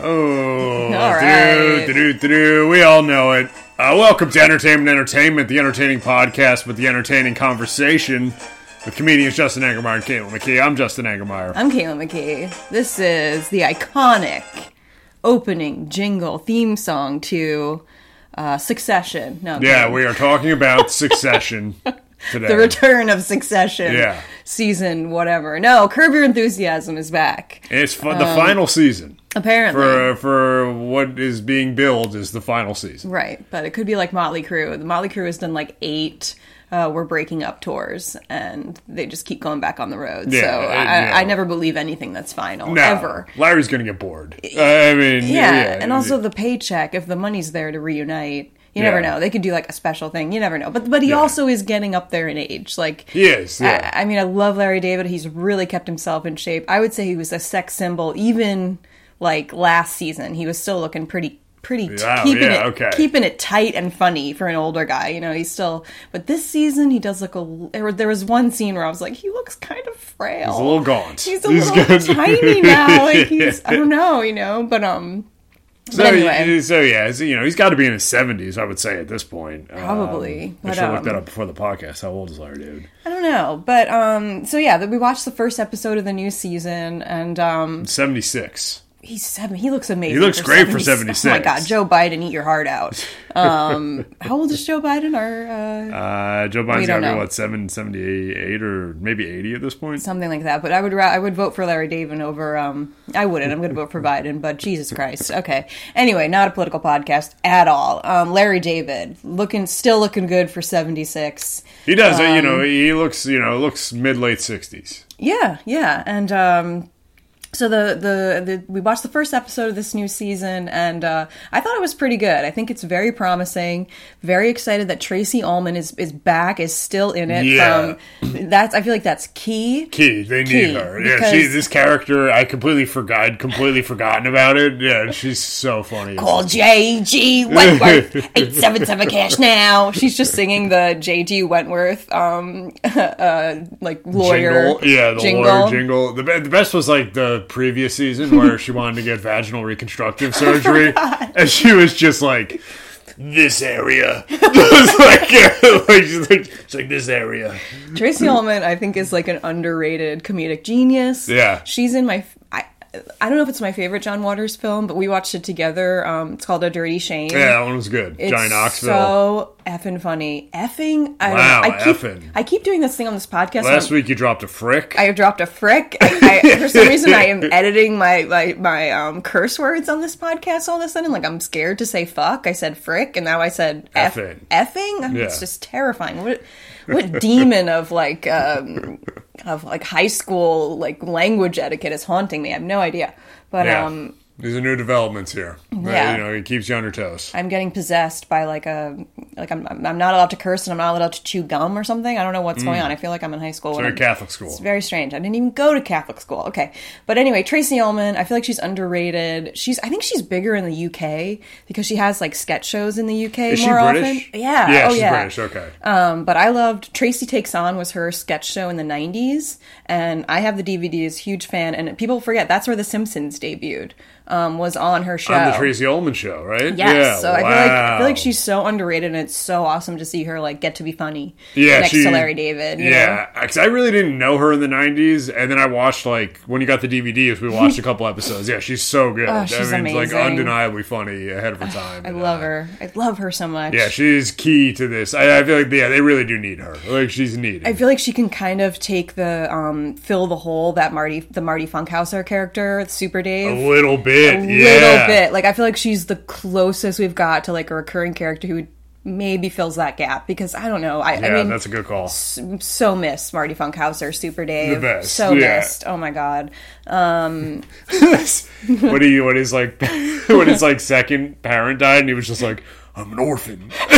Oh, All right. do-do-do-do. we all know it. Uh, welcome to Entertainment Entertainment, the entertaining podcast with the entertaining conversation with comedians Justin Angermeyer and Caitlin McKee. I'm Justin Angermeyer. I'm Kayla McKee. This is the iconic opening jingle theme song to uh, Succession. No, I'm yeah, kidding. we are talking about Succession today. the return of Succession. Yeah. Season whatever. No, Curb Your Enthusiasm is back. it's fu- the final season Apparently. for for what is being billed is the final season. Right, but it could be like Motley Crue. The Motley Crue has done like eight. Uh, we're breaking up tours, and they just keep going back on the road. Yeah, so uh, I, yeah. I never believe anything that's final No, ever. Larry's gonna get bored. I mean, Yeah, yeah, and also the paycheck. If the money's there to reunite, you Yeah. never know. They could do like a special thing. You never know. But but he Yeah. also is getting up there in age. Like he is. Yeah. I, I mean, I love Larry David. He's really kept himself in shape. I would say he was a sex symbol even like last season. He was still looking pretty pretty t- Wow, keeping yeah, it okay. keeping it tight and funny for an older guy. You know, he's still. But this season, he does look a. There, there was one scene where I was like, he looks kind of frail. He's a little gaunt. He's a He's little good. tiny now. Like he's. I don't know. You know, but um. So, anyway. so yeah, so, you know, he's got to be in his seventies, I would say, at this point. Probably, Um, I should have looked that um, up before the podcast. How old is Larry dude? I don't know, but um, so yeah, we watched the first episode of the new season, and um, Seventy six. He's seven. He looks amazing. He looks great for 76. 76. Oh my god, Joe Biden, eat your heart out. Um, how old is Joe Biden? Or uh, Uh, Joe Biden? We got to be what seven seventy eight or maybe eighty at this point. something like that. But I would I would vote for Larry David over. Um, I wouldn't. I'm going to vote for Biden. But Jesus Christ. Okay. Anyway, not a political podcast at all. Um, Larry David looking still looking good for 76. He does. you Um, know, he looks. You know, looks mid late sixties. Yeah, yeah, and um, so the, the the we watched the first episode of this new season, and uh, I thought it was pretty good. I think it's very promising. Very excited that Tracey Ullman is is back, is still in it. Yeah. From that's I feel like that's key. Key, they need her. Yeah, she, this character, I completely forgot, completely forgotten about it. Yeah, she's so funny. Call J.G. Wentworth eight seven seven cash now. She's just singing the J.G. Wentworth um uh like lawyer jingle. Yeah, the jingle. lawyer jingle. The, the best was like the previous season where she wanted to get vaginal reconstructive oh surgery, and she was just like, "This area." It's like, like, she's like, it's like this area. Tracey Ullman, I think, is like an underrated comedic genius. Yeah. she's in my. I, I don't know if it's my favorite John Waters film, but we watched it together. Um, it's called A Dirty Shame. Yeah, that one was good. It's Johnny Knoxville. so effing funny. Effing. I don't Wow, know. I keep, effing. I keep doing this thing on this podcast. Last week you dropped a frick. I have dropped a frick. I, I, for some reason, I am editing my my, my um, curse words on this podcast all of a sudden. Like I'm scared to say fuck. I said frick, and now I said eff- Effing. effing. Yeah. It's just terrifying. What what demon of like um, of like high school like language etiquette is haunting me? I have no idea. But yeah. um, These are new developments here. Yeah. You know, it keeps you on your toes. I'm getting possessed by like a like I'm I'm not allowed to curse and I'm not allowed to chew gum or something. I don't know what's going on. I feel like I'm in high school. when Very Catholic school. It's very strange. I didn't even go to Catholic school. Okay, but anyway, Tracey Ullman. I feel like she's underrated. She's I think she's bigger in the UK because she has like sketch shows in the UK Is she more British? often. Yeah. Yeah, oh she's yeah. British. Okay. Um, but I loved Tracey Takes On was her sketch show in the '90s, and I have the DVDs. Huge fan, and people forget that's where The Simpsons debuted. Um, was on her show. On the Tracey Ullman show, right? Yes, Yeah. so I feel like I feel like she's so underrated, and it's so awesome to see her like get to be funny. Yeah, next she- to Larry David. Yeah, because I really didn't know her in the '90s, and then I watched like when you got the DVDs, we watched a couple episodes. Yeah, she's so good. Oh, she's I mean, it's like undeniably funny ahead of her time. I love uh, her. I love her so much. Yeah, she's key to this. I, I feel like yeah, they really do need her. Like she's needed. I feel like she can kind of take the um, fill the hole that Marty, the Marty Funkhouser character, Super Dave, a little bit, a yeah. little bit. Like I feel like she's the closest we've got to like a recurring character who maybe fills that gap because I don't know. I, Yeah, I mean, that's a good call. so missed Marty Funkhouser, Super Dave, The best, so yeah. missed. Oh my god. Um, what do you? What is like? What is like? Second parent died, and he was just like, "I'm an orphan."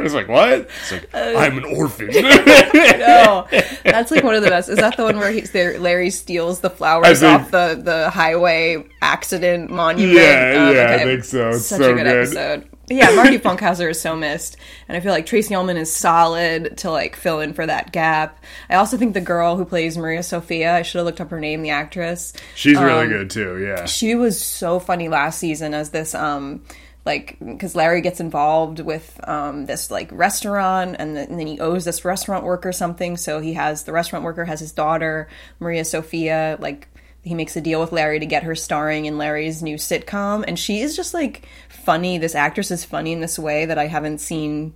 I was like, "What?" It's like, "I'm an orphan." no, that's like one of the best. Is that the one where he's there? Larry steals the flowers think- off the the highway accident monument. Yeah, Um, yeah, I think so. It's Such so a good, good. episode. yeah, Marty Funkhouser is so missed, and I feel like Tracey Ullman is solid to like fill in for that gap. I also think the girl who plays Maria Sofia, I should have looked up her name, the actress. She's really good too. Yeah. She was so funny last season as this um like because Larry gets involved with um, this like restaurant and, th- and then he owes this restaurant worker something. So he has the restaurant worker has his daughter Maria Sofia like he makes a deal with Larry to get her starring in Larry's new sitcom. And she is just like funny. This actress is funny in this way that I haven't seen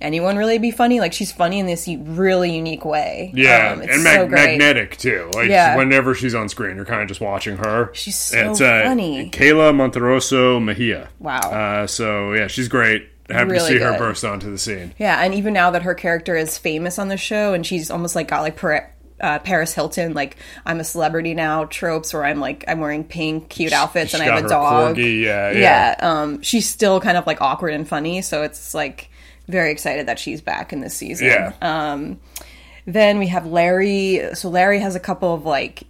anyone really be funny like she's funny in this really unique way Yeah, Um, and so mag- great. magnetic too. Like Yeah. whenever she's on screen, you're kind of just watching her. She's so it's, uh, funny. Keyla Monterroso Mejia. Wow. Uh, so yeah, she's great. Happy to Really see her burst onto the scene. Yeah, and even now that her character is famous on the show, and she's almost like got like par- uh, Paris Hilton, like I'm a celebrity now tropes, where I'm like I'm wearing pink, cute outfits, and I have a dog. corgi, yeah, yeah. yeah. Um, she's still kind of like awkward and funny, so it's like very excited that she's back in this season. Yeah. Um, then we have Larry. So Larry has a couple of like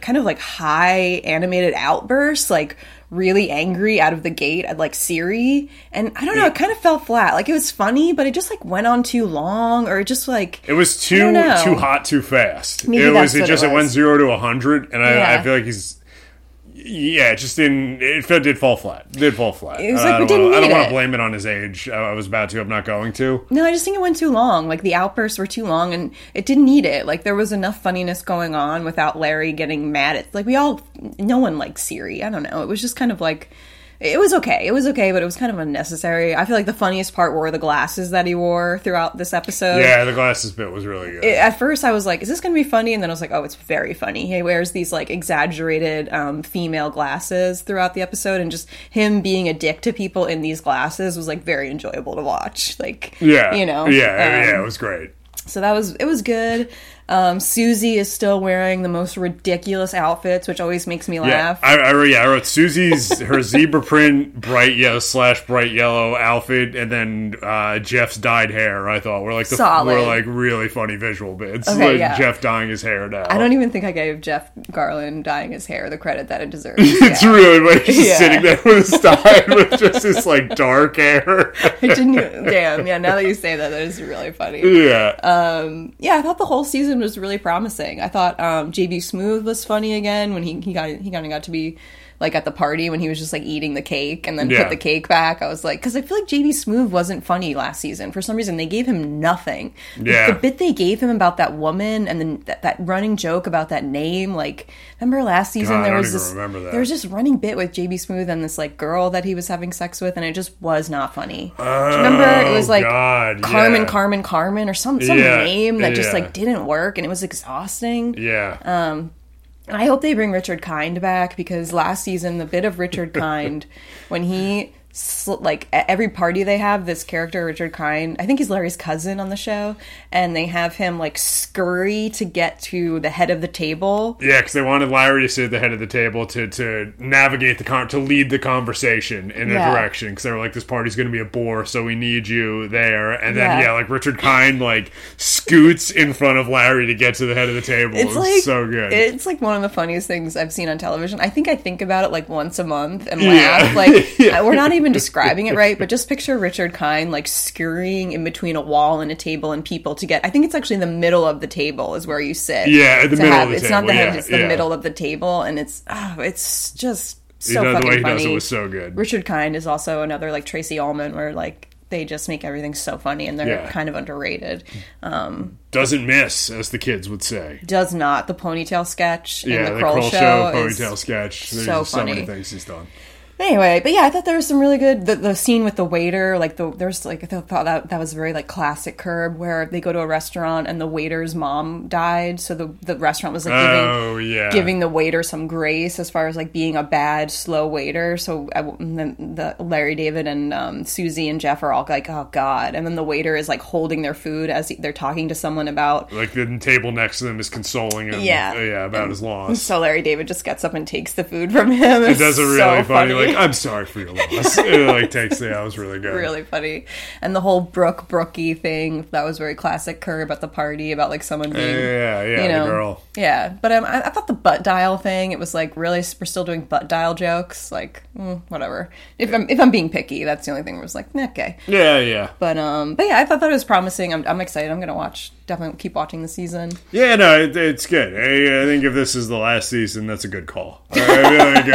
kind of like high animated outbursts, like really angry out of the gate at like Siri. And I don't know, it kind of fell flat. Like it was funny, but it just like went on too long or it just like It was too too hot too fast. Maybe it was it just it it, went zero to a hundred, and I, Yeah. I feel like he's. Yeah, it just didn't. It did fall flat. Did fall flat. It was like I we don't didn't wanna, I don't want to blame it on his age. I, I was about to. I'm not going to. No, I just think it went too long. Like the outbursts were too long and it didn't need it. Like there was enough funniness going on without Larry getting mad at like we all no one likes Siri. I don't know. It was just kind of like it was okay. It was okay, but it was kind of unnecessary. I feel like the funniest part were the glasses that he wore throughout this episode. Yeah, the glasses bit was really good. At first, I was like, "Is this going to be funny?" And then I was like, "Oh, it's very funny." He wears these like exaggerated um, female glasses throughout the episode, and just him being a dick to people in these glasses was like very enjoyable to watch. Like, yeah, you know, Yeah, um, yeah, it was great. so that was it was good. Um, Susie is still wearing the most ridiculous outfits, which always makes me Yeah, laugh. I, I, wrote- yeah, I wrote Susie's her zebra print bright yellow slash bright yellow outfit, and then uh, Jeff's dyed hair. I thought were like the Solid. were like really funny visual bits. Okay, like yeah. Jeff dyeing his hair now. I don't even think I gave Jeff Garlin dyeing his hair the credit that it deserves. It's Yeah. really like he's Yeah. sitting there with his dyed with just this like dark hair. I didn't. Damn. Yeah. Now that you say that, that is really funny. yeah, Um. yeah, I thought the whole season was really promising. I thought um, JB Smoove was funny again when he he got he kind of got to be like at the party when he was just like eating the cake and then Yeah. put the cake back. I was like, because I feel like JB Smoove wasn't funny last season for some reason. They gave him nothing. The- Yeah. the, bit they gave him about that woman and then that, that running joke about that name. Like, remember last season God, there was this there was this running bit with JB Smoove and this like girl that he was having sex with, and it just was not funny. You remember it was Oh, like God, Carmen, yeah. Carmen, Carmen, or some some Yeah, name that just like didn't work, and it was exhausting. yeah. And I hope they bring Richard Kind back because last season the bit of Richard Kind when he sl- like at every party they have this character Richard Kind. I think he's Larry's cousin on the show, and they have him like scurry to get to the head of the table. Yeah, because they wanted Larry to sit at the head of the table to to navigate the con to lead the conversation in a Yeah. direction. Because they were like, "This party's going to be a bore, so we need you there." And then Yeah. yeah, like Richard Kind like scoots in front of Larry to get to the head of the table. It's It's like so good. It's like one of the funniest things I've seen on television. I think I think about it like once a month and Yeah. laugh. Like we're not even describing it right, but just picture Richard Kind like scurrying in between a wall and a table and people to get. I think it's actually the middle of the table is where you sit. Yeah, the middle of the table. It's not the table, head; it's the yeah. middle of the table, and it's oh, it's just you so know, the fucking funny. does it was so good. Richard Kind is also another like Tracey Ullman, where like they just make everything so funny and they're Yeah. kind of underrated. Um, Doesn't miss, as the kids would say. Does not the ponytail sketch in Yeah, the the Kroll, Kroll show, show, is- ponytail sketch. There's so so many things he's done. Anyway, but yeah, I thought there was some really good the, the scene with the waiter, like the there's like I thought that that was very like classic curb where they go to a restaurant and the waiter's mom died, so the the restaurant was like giving Oh yeah, giving the waiter some grace as far as like being a bad slow waiter. So I, and then the Larry David and um, Susie and Jeff are all like, oh god, and then the waiter is like holding their food as they're talking to someone about. like the table next to them is consoling him. Yeah. yeah, about his loss. So Larry David just gets up and takes the food from him. It does a really so funny, like like, I'm sorry for your loss. It, like takes the that was really good. really funny. And the whole Brooke Brookie thing that was very classic Curb at the party about like someone being Yeah, yeah, you know, the girl. Yeah, but um, I, I thought the butt dial thing. It was like really we're still doing butt dial jokes. Like mm, whatever. If I'm if I'm being picky, that's the only thing. Where was like okay. Yeah, yeah. But um, but yeah, I thought that was promising. I'm I'm excited. I'm gonna watch. Definitely keep watching the season. Yeah, no, it, it's good. I, I think if this is the last season, that's a good call. I feel like uh,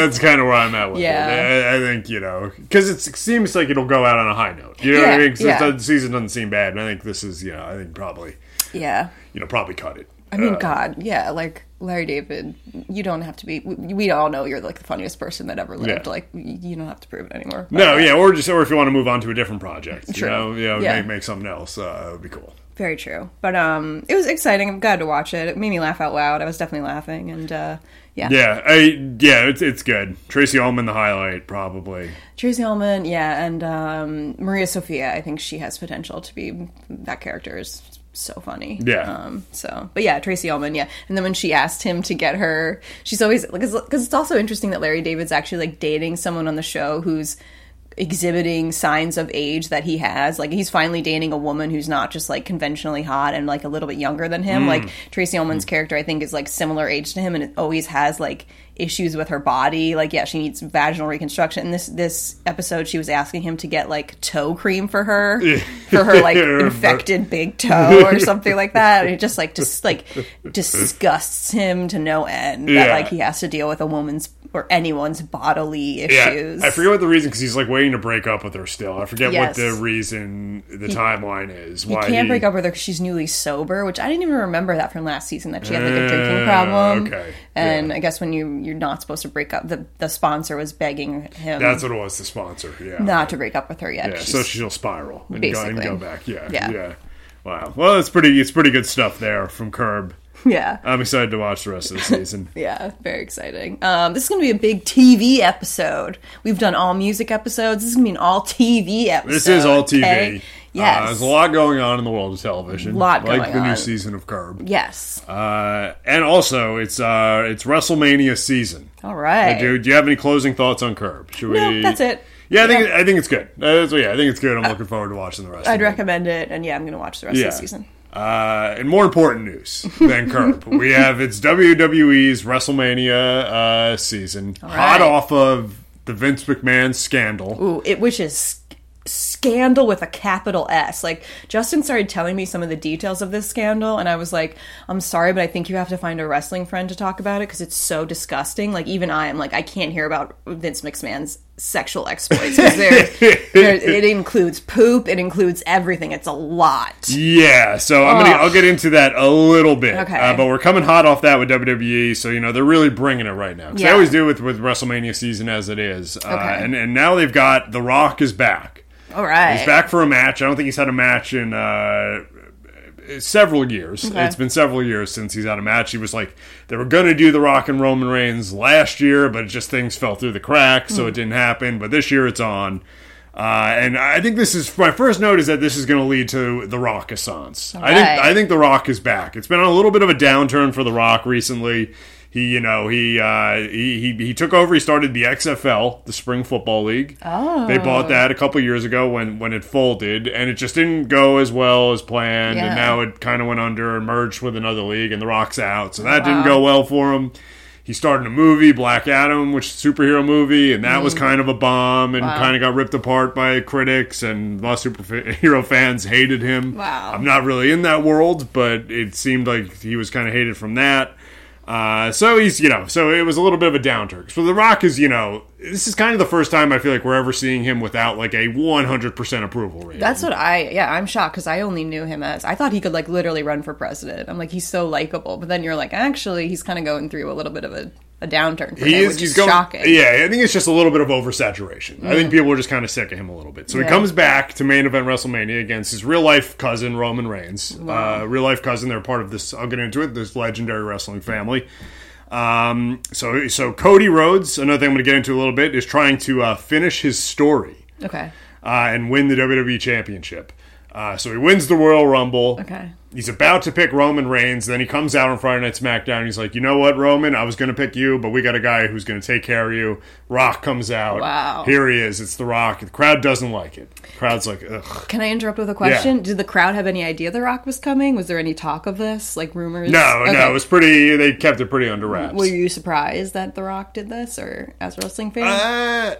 that's kind of where I'm at with Yeah. it. I, I think you know because it seems like it'll go out on a high note. You know what I Yeah, mean? yeah. the season doesn't seem bad, and I think this is you know I think probably Yeah. you know probably cut it. I mean, Uh, God, yeah, like Larry David, you don't have to be. We, we all know you're like the funniest person that ever lived. Yeah. Like, you don't have to prove it anymore. But, No, yeah, or just or if you want to move on to a different project, True. you know, you know, Yeah. make, make something else, uh, it would be cool. Very true. But um, it was exciting. I'm glad to watch it. It made me laugh out loud. I was definitely laughing, and uh, yeah. Yeah, I yeah, it's it's good. Tracey Ullman, the highlight, probably. Tracey Ullman, yeah, and um, Maria Sofia. I think she has potential to be that character is so funny. Yeah. Um. So, but yeah, Tracey Ullman, yeah. And then when she asked him to get her, she's always because because it's also interesting that Larry David's actually like dating someone on the show who's exhibiting signs of age that he has. Like he's finally dating a woman who's not just like conventionally hot and like a little bit younger than him. Mm. Like Tracey Ullman's mm. character i think is like similar age to him and it always has like issues with her body. Like yeah she needs vaginal reconstruction. And this this episode she was asking him to get like toe cream for her for her like infected big toe or something like that. And it just like just like disgusts him to no end that like he has to deal with a woman's or anyone's bodily Yeah, issues I forget what the reason because he's like waiting to break up with her still. I forget Yes. what the reason, the timeline is. You why can't he- break up with her because she's newly sober, which I didn't even remember that from last season that she had like a drinking Uh, problem. okay, And yeah. I guess when you you're not supposed to break up, the the sponsor was begging him That's what it was. The sponsor. Yeah. not to break up with her yet. Yeah. She's- So she'll spiral and go, and go back. Yeah. Yeah. Yeah. Wow. Well, it's pretty. It's pretty good stuff there from Curb. yeah. I'm excited to watch the rest of the season. Yeah, very exciting. Um, this is going to be a big TV episode. We've done all music episodes. This is going to be an all TV episode. This is all TV. okay? Yes. Uh, there's a lot going on in the world of television. Lot like the new season of Curb. yes. Uh, and also, it's uh, it's WrestleMania season. All right. Do, do you have any closing thoughts on Curb? Should we? That's it. Yeah, I think I think it's good. Uh, so yeah, I think it's good. I'm looking forward to watching the rest. I'd of it. recommend it, and yeah, I'm going to watch the rest Yeah. of the season. Uh, and more important news than Curb, we have it's WWE's WrestleMania uh, season, hot off of the Vince McMahon scandal. Ooh, it which is scandal with a capital S. Like Justin started telling me some of the details of this scandal, and I was like, "I'm sorry, but I think you have to find a wrestling friend to talk about it because it's so disgusting." Like even I am like, I can't hear about Vince McMahon's sexual exploits because it includes poop, it includes everything. It's a lot. Yeah, so I'm gonna I'll get into that a little bit. Okay. Uh, but we're coming hot off that with WWE, so you know they're really bringing it right now. 'Cause They Yeah. always do with with WrestleMania season as it is. Uh, Okay. and and now they've got The Rock is back. All right, He's back for a match. I don't think he's had a match in uh, several years. Okay. It's been several years since he's had a match. He was like they were going to do The Rock and Roman Reigns last year, but just things fell through the cracks, Hmm. so it didn't happen. But this year it's on. Uh, and I think this is my first note is that this is going to lead to the Rockessance. I think. I think the Rock is back. It's been on a little bit of a downturn for the Rock recently. He, you know, he uh, he, he he took over. He started the XFL, the Spring Football League. Oh, they bought that a couple years ago when when it folded, and it just didn't go as well as planned. Yeah. And now it kind of went under and merged with another league, and the Rock's out, so that didn't go well for him. He started a movie, Black Adam, which is a superhero movie, and that was kind of a bomb and kind of got ripped apart by critics, and a lot of superhero fans hated him. Wow. I'm not really in that world, but it seemed like he was kind of hated from that. Uh, so he's, you know, so it was a little bit of a downturn. So The Rock is, you know, this is kind of the first time I feel like we're ever seeing him without like a 100% approval rate. That's what I yeah I'm shocked because I only knew him as I thought he could like literally run for president. I'm like he's so likable, but then you're like actually he's kind of going through a little bit of a, a downturn. For he him, is, which he's is going, shocking. yeah, I think it's just a little bit of oversaturation. I think people are just kind of sick of him a little bit. So he comes back to main event WrestleMania against his real life cousin, Roman Reigns. Uh, real life cousin, they're part of this, I'll get into it, this legendary wrestling family. Um, so, so Cody Rhodes, another thing I'm going to get into a little bit, is trying to uh, finish his story. Okay. uh, and win the WWE Championship. Uh, so he wins the Royal Rumble. Okay. He's about to pick Roman Reigns. Then he comes out on Friday Night SmackDown. He's like, you know what, Roman? I was going to pick you, but we got a guy who's going to take care of you. Rock comes out. Wow. Here he is. It's The Rock. The crowd doesn't like it. The crowd's like, ugh. Can I interrupt with a question? Did the crowd have any idea The Rock was coming? Was there any talk of this, like rumors? No, no, it was pretty. They kept it pretty under wraps. Were you surprised that The Rock did this, or as a wrestling fan? Uh,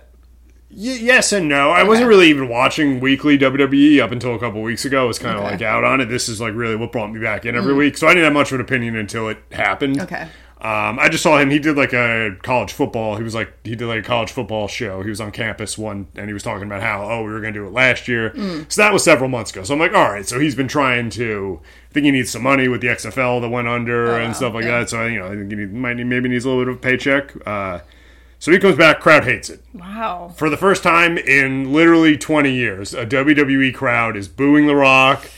y- yes and no. I wasn't really even watching weekly WWE up until a couple weeks ago. I was kind of Okay. like out on it. This is like really what brought me back in every week. So I didn't have much of an opinion until it happened. Okay. Um, I just saw him. He did like a college football. He was like he did like a college football show. He was on campus one, and he was talking about how oh we were going to do it last year. So that was several months ago. So I'm like, all right. So he's been trying to. I think he needs some money with the XFL that went under and stuff like yeah. that. So you know, I think he need, might need, maybe needs a little bit of a paycheck. Uh, so he comes back. Crowd hates it wow. for the first time in literally 20 years, a WWE crowd is booing The Rock.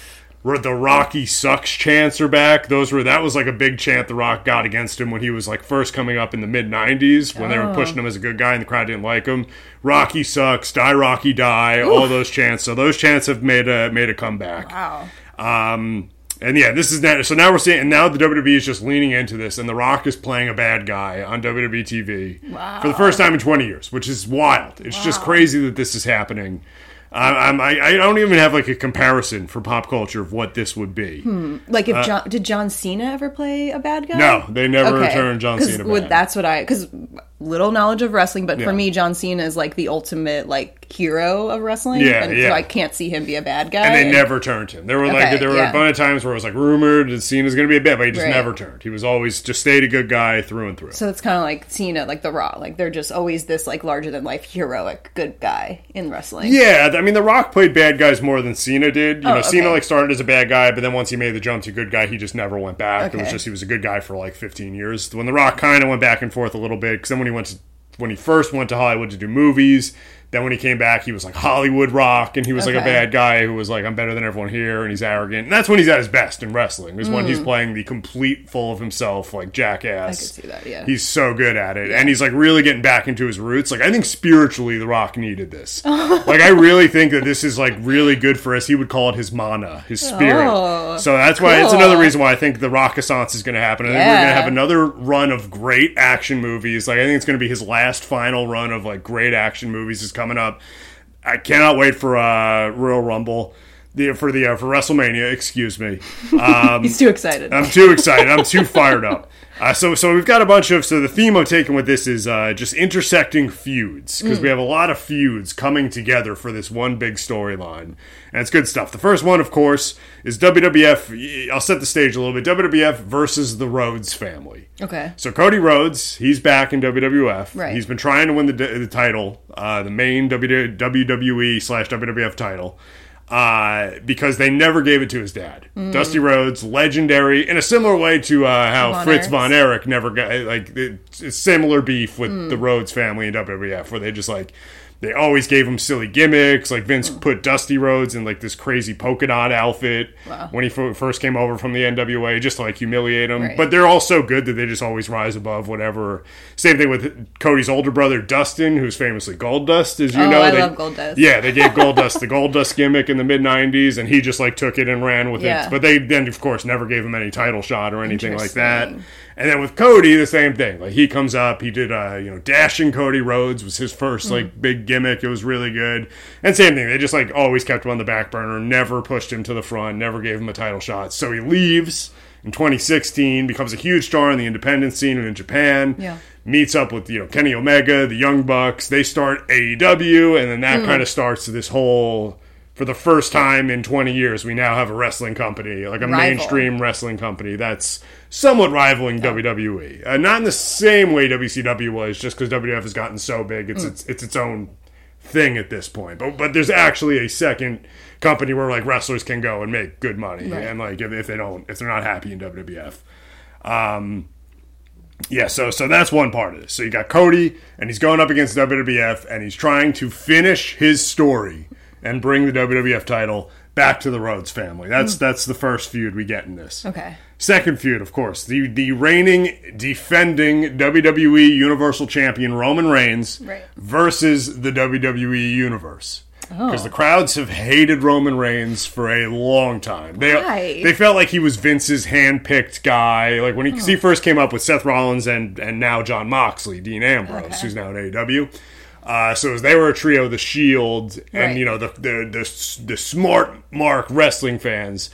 The Rocky sucks chants are back. Those were that was like a big chant The Rock got against him when he was like first coming up in the mid 90s when they were pushing him as a good guy and the crowd didn't like him. Rocky sucks, die Rocky die, all those chants. So those chants have made a made a comeback. Wow. Um, and yeah, this is that. So now we're seeing, and now the WWE is just leaning into this, and The Rock is playing a bad guy on WWE TV for the first time in 20 years, which is wild. It's just crazy that this is happening. I, I'm, I, I don't even have like a comparison for pop culture of what this would be. Like if John did John Cena ever play a bad guy? Uh, No, they never returned John Cena would-. That's what I because little knowledge of wrestling, but Yeah. for me, John Cena is like the ultimate like hero of wrestling. Yeah, and yeah. So I can't see him be a bad guy. And they never turned him. There were like there were yeah. a bunch of times where it was like rumored that Cena's going to be a bad, but he just Right. never turned. He was always just stayed a good guy through and through. So it's kind of like Cena, like The Rock. Like they're just always this like larger than life heroic good guy in wrestling. Yeah, I mean, The Rock played bad guys more than Cena did. You Oh, know, Cena like started as a bad guy, but then once he made the jump to good guy, he just never went back. It was just he was a good guy for like 15 years. When The Rock kind of went back and forth a little bit, because then when he went to when he first went to Hollywood to do movies, then when he came back, he was like Hollywood Rock, and he was like a bad guy who was like, "I'm better than everyone here," and he's arrogant. And that's when he's at his best in wrestling. Is when he's mm. playing the complete full of himself, like jackass. I could see that. Yeah. He's so good at it, and he's like really getting back into his roots. Like I think spiritually, The Rock needed this. like I really think that this is like really good for us. He would call it his mana, his spirit. Oh, so that's why it's another reason why I think the Rockessance is going to happen. I think we're going to have another run of great action movies. Like I think it's going to be his last final run of like great action movies coming up. I cannot wait for uh, Royal Rumble. The, for the uh, for WrestleMania, excuse me. Um, He's too excited. I'm too excited. I'm too fired up. Uh, so, so we've got a bunch of. So the theme I'm taking with this is uh, just intersecting feuds because we have a lot of feuds coming together for this one big storyline, and it's good stuff. The first one, of course, is WWF. I'll set the stage a little bit. WWF versus the Rhodes family. okay. So Cody Rhodes, he's back in WWF. Right. He's been trying to win the, the title, uh, the main WWE slash WWF title, uh, because they never gave it to his dad, Dusty Rhodes, legendary in a similar way to uh, how Von Fritz Erich. von Erich never got like similar beef with the Rhodes family in WWF, where they just like. They always gave him silly gimmicks. Like Vince mm. put Dusty Rhodes in like this crazy polka dot outfit Wow. when he f- first came over from the NWA, just to like humiliate him. Right. But they're all so good that they just always rise above whatever. Same thing with Cody's older brother Dustin, who's famously Goldust, as you Oh, know. I They- love Goldust. Yeah, they gave Goldust the Goldust gimmick in the mid '90s, and he just like took it and ran with Yeah. it. But they then, of course, never gave him any title shot or anything like that. And then with Cody, the same thing. Like he comes up, he did, uh, you know, dashing Cody Rhodes was his first Hmm. like big gimmick. It was really good. And same thing, they just like always kept him on the back burner, never pushed him to the front, never gave him a title shot. So he leaves in 2016, becomes a huge star in the independent scene and in Japan. Yeah. Meets up with you know Kenny Omega, the Young Bucks. They start AEW, and then that kind of starts this whole. For the first time in 20 years, we now have a wrestling company, like a Rival. mainstream wrestling company that's somewhat rivaling WWE. Uh, not in the same way WCW was, just because WWF has gotten so big, it's, it's it's its own thing at this point. But but there's actually a second company where like wrestlers can go and make good money, Right. and like if, if they don't, if they're not happy in WWF. Um, yeah, so so that's one part of this. So you got Cody, and he's going up against WWF, and he's trying to finish his story and bring the WWF title back to the Rhodes family. That's hmm. that's the first feud we get in this. Okay. Second feud, of course, the the reigning, defending WWE Universal Champion Roman Reigns Right. versus the WWE Universe. Oh. because the crowds have hated Roman Reigns for a long time. They Why? they felt like he was Vince's handpicked guy. Like when he, 'cause he oh. first came up with Seth Rollins and and now Jon Moxley, Dean Ambrose, Okay. who's now in AEW. Uh, so as they were a trio, the Shield, and Right. you know the, the the the smart mark wrestling fans,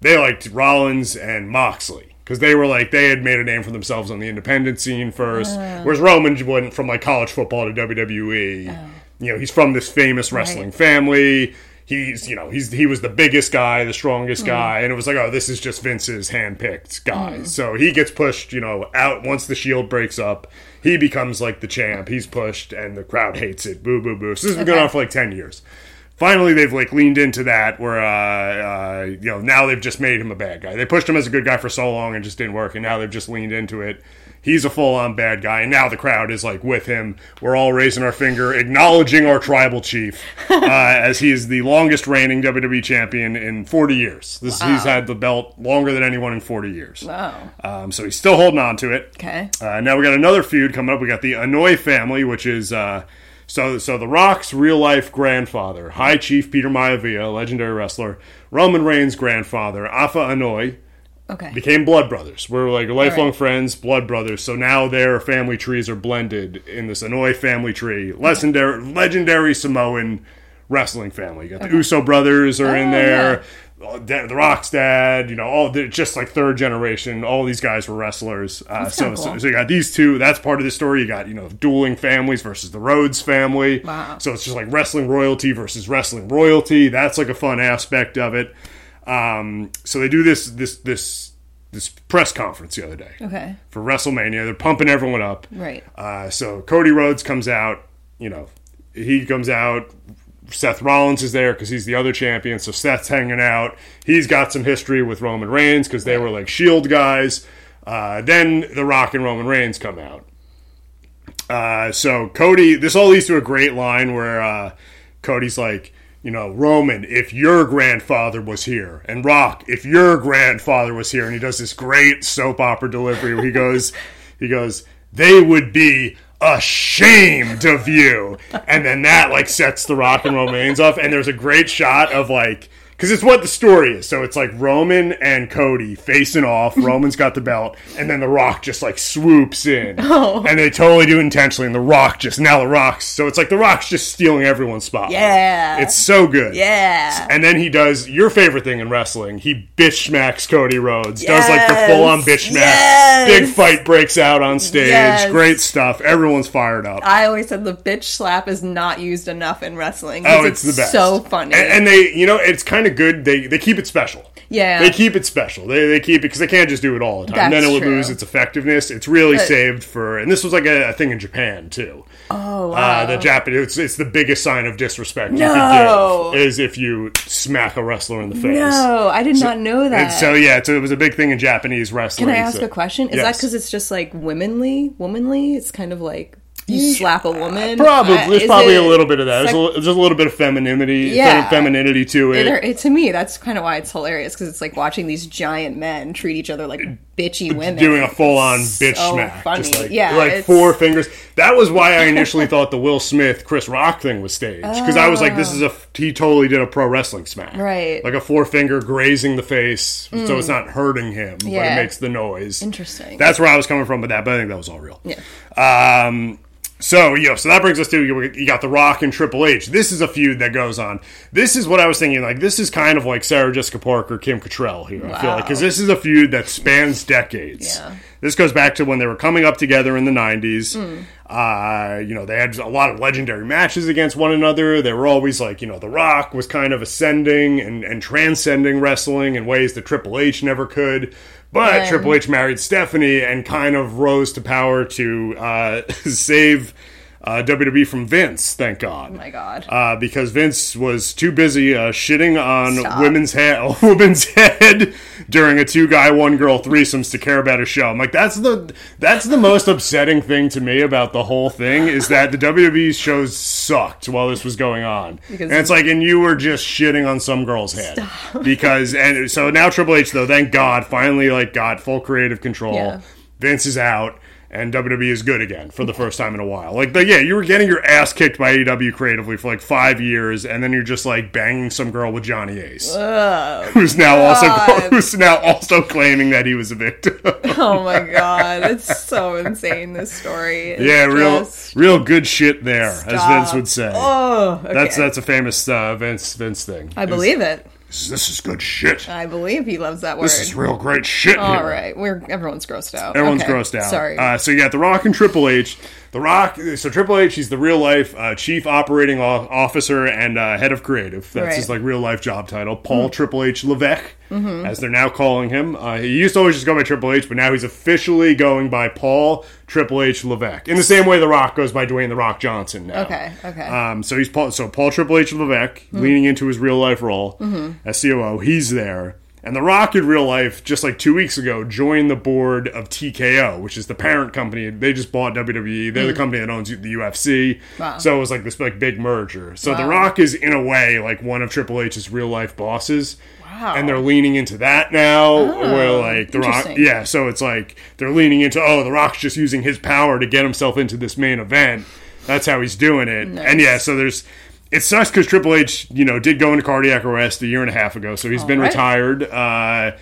they liked Rollins and Moxley because they were like they had made a name for themselves on the independent scene first, Oh. whereas Roman went from like college football to WWE. You know, he's from this famous wrestling Right. family. He's you know he's he was the biggest guy, the Mm. strongest guy, and it was like oh this is just Vince's handpicked guy. Mm. So he gets pushed you know out once the Shield breaks up. He becomes like the champ. He's pushed, and the crowd hates it. Boo, boo, boo. So this has been going on for like ten years. Finally, they've like leaned into that, where uh, uh, you know now they've just made him a bad guy. They pushed him as a good guy for so long and just didn't work, and now they've just leaned into it. He's a full-on bad guy, and now the crowd is like with him. We're all raising our finger, acknowledging our tribal chief, uh, as he is the longest reigning WWE champion in 40 years. This he's had the belt longer than anyone in 40 years. Wow. Um, so he's still holding on to it. Okay. Uh, now we got another feud coming up. We got the Anoa'i family, which is uh, so so the Rock's real life grandfather, High Chief Peter Maivia, legendary wrestler, Roman Reigns' grandfather, Afa Anoa'i, Okay. became blood brothers. We're like lifelong right. friends, blood brothers. So now their family trees are blended in this Anoa'i family tree, legendary legendary Samoan wrestling family. You got the Uso brothers are in Oh, there. uh, Da- The Rock's dad, you know, all they're just like third generation. All these guys were wrestlers. Uh, so, kinda so, so you got these two. That's part of the story. You got you know dueling families versus the Rhodes family. Wow. So it's just like wrestling royalty versus wrestling royalty. That's like a fun aspect of it. Um, so they do this this this this press conference the other day Okay. for WrestleMania. They're pumping everyone up. Right. Uh, so Cody Rhodes comes out. You know, he comes out. Seth Rollins is there because he's the other champion. So Seth's hanging out. He's got some history with Roman Reigns because they were like Shield guys. Uh, then The Rock and Roman Reigns come out. Uh, so Cody, this all leads to a great line where uh, Cody's like, you know, Roman, if your grandfather was here, and Rock, if your grandfather was here, and he does this great soap opera delivery where he goes, he goes, they would be ashamed of you, and then that like sets the Rock and Reigns off, and there's a great shot of like. Because it's what the story is. So it's like Roman and Cody facing off. Roman's got the belt, and then The Rock just like swoops in. Oh. And they totally do it intentionally. And The Rock just, now The Rock's, so it's like The Rock's just stealing everyone's spot. Yeah. It's so good. yeah. And then he does your favorite thing in wrestling. He bitch smacks Cody Rhodes. Does like the full on bitch smack. Yes. Big fight breaks out on stage. Yes. Great stuff. Everyone's fired up. I always said the bitch slap is not used enough in wrestling. Oh, it's, the best. So funny. And, and they, you know, it's kind of good. They they keep it special. Yeah. They keep it special. They, they keep it because they can't just do it all the time. That's then it would true. lose its effectiveness. It's really But- saved for, and this was like a, a thing in Japan too. oh wow. Uh, the Japanese, it's, it's the biggest sign of disrespect you No. could give is if you smack a wrestler in the face. no, I did not know that. And so yeah, so it was a big thing in Japanese wrestling. Can I ask so- a question? Is that because it's just like womanly? Womanly? It's kind of like you slap a woman. Probably, Uh, there's probably a little bit of that. There's, a, there's a little bit of femininity, Yeah. femininity to it. it- it- to me, that's kind of why it's hilarious because it's like watching these giant men treat each other like bitchy women. doing a full on bitch So smack. funny. Just like, Yeah, like four fingers. That was why I initially thought the Will Smith Chris Rock thing was staged. Because I was like, this is a, he totally did a pro wrestling smack. Right. Mm. Like a four finger grazing the face so it's not hurting him, but it makes the noise. Interesting. That's where I was coming from with that, but I think that was all real. Yeah. Um, so you know, so that brings us to you got the Rock and Triple H. This is a feud that goes on. This is what I was thinking. Like this is kind of like Sarah Jessica Parker, Kim Cattrall here. I feel like because this is a feud that spans decades. Yeah. This goes back to when they were coming up together in the '90s. Hmm. Uh, you know, they had a lot of legendary matches against one another. They were always like, you know, The Rock was kind of ascending and, and transcending wrestling in ways that Triple H never could. But Triple H married Stephanie and kind of rose to power to uh, save uh, WWE from Vince. Thank God. Oh my god. Uh, because Vince was too busy uh, shitting on Stop. women's head, women's head during a two guy, one girl threesomes to care about a show. I'm like, that's the that's the most upsetting thing to me about the whole thing is that the WWE shows sucked while this was going on, Because- and it's like, and you were just shitting on some girl's head because, and so now Triple H though, thank God, finally like got full creative control. Yeah. Vince is out. And WWE is good again for the first time in a while. Like, the, yeah, you were getting your ass kicked by AEW creatively for like five years, and then you're just like banging some girl with Johnny Ace, who's now also who's now also claiming that he was a victim. Oh my god, it's so insane. This story. It's yeah, real real good shit there, as Vince would say. Oh, okay. That's that's a famous uh, Vince Vince thing. I believe it. This, is good shit. I believe he loves that word. This is real great shit. All here. right, we're everyone's grossed out. Everyone's Okay, grossed out. Sorry. Uh, so you got The Rock and Triple H. The Rock, so Triple H, he's the real life uh, chief operating officer and uh, head of creative. That's Right. His like real life job title. Paul Triple H Levesque, as they're now calling him. Uh, he used to always just go by Triple H, but now he's officially going by Paul Triple H Levesque. In the same way The Rock goes by Dwayne The Rock Johnson now. Okay, okay. Um, so he's Paul, so Paul Triple H Levesque leaning into his real life role as COO. He's there. And The Rock in real life, just like two weeks ago, joined the board of TKO, which is the parent company. They just bought WWE. They're the mm. company that owns the UFC. Wow. So it was like this like big merger. So The Rock is in a way like one of Triple H's real life bosses. Wow. And they're leaning into that now, where oh, like The Rock, yeah. So it's like they're leaning into oh, The Rock's just using his power to get himself into this main event. That's how he's doing it. And yeah, so there's it sucks because Triple H, you know, did go into cardiac arrest a year and a half ago, so he's been right. retired. Uh,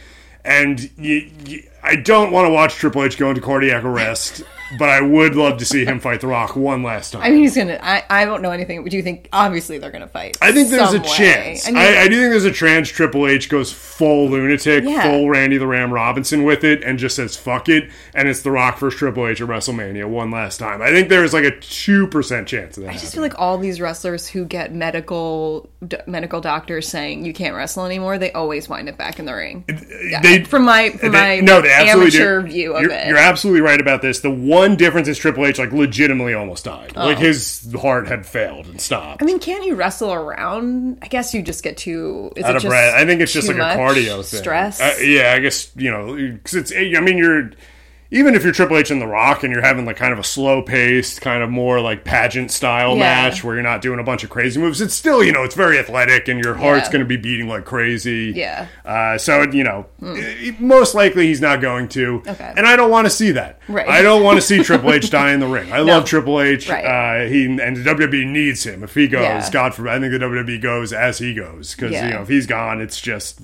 and you, you, I don't want to watch Triple H go into cardiac arrest, but I would love to see him fight The Rock one last time. I mean, he's gonna. I, I don't know anything. Do you think? Obviously, they're gonna fight. I think there's a way. chance. I I, mean, I, do think there's a chance Triple H goes full lunatic, Yeah. full Randy the Ram Robinson with it, and just says "fuck it," and it's The Rock versus Triple H at WrestleMania one last time. I think there's like a two percent chance of that. I just feel like all these wrestlers who get medical d- medical doctors saying you can't wrestle anymore, they always wind up back in the ring. they from my from They- my no, they absolutely amateur do. view of you're, it. You're absolutely right about this. The one difference is Triple H like legitimately almost died. Like Oh. his heart had failed and stopped. I mean, can't you wrestle around? I guess you just get too is out it of breath. I think it's just like a cardio thing. stress. Uh, yeah, I guess you know because it's. I mean, you're even if you're Triple H and The Rock and you're having like kind of a slow paced, kind of more like pageant style Yeah. match where you're not doing a bunch of crazy moves. It's still you know it's very athletic and your heart's Yeah. going to be beating like crazy. Yeah. Uh, so you know, i- most likely he's not going to. Okay. And I don't want to see that. Right. I don't want to see Triple H die in the ring. I love Triple H. Right. Uh, he and the WWE needs him. If he goes, Yeah. God forbid, I think the WWE goes as he goes because you know if he's gone, it's just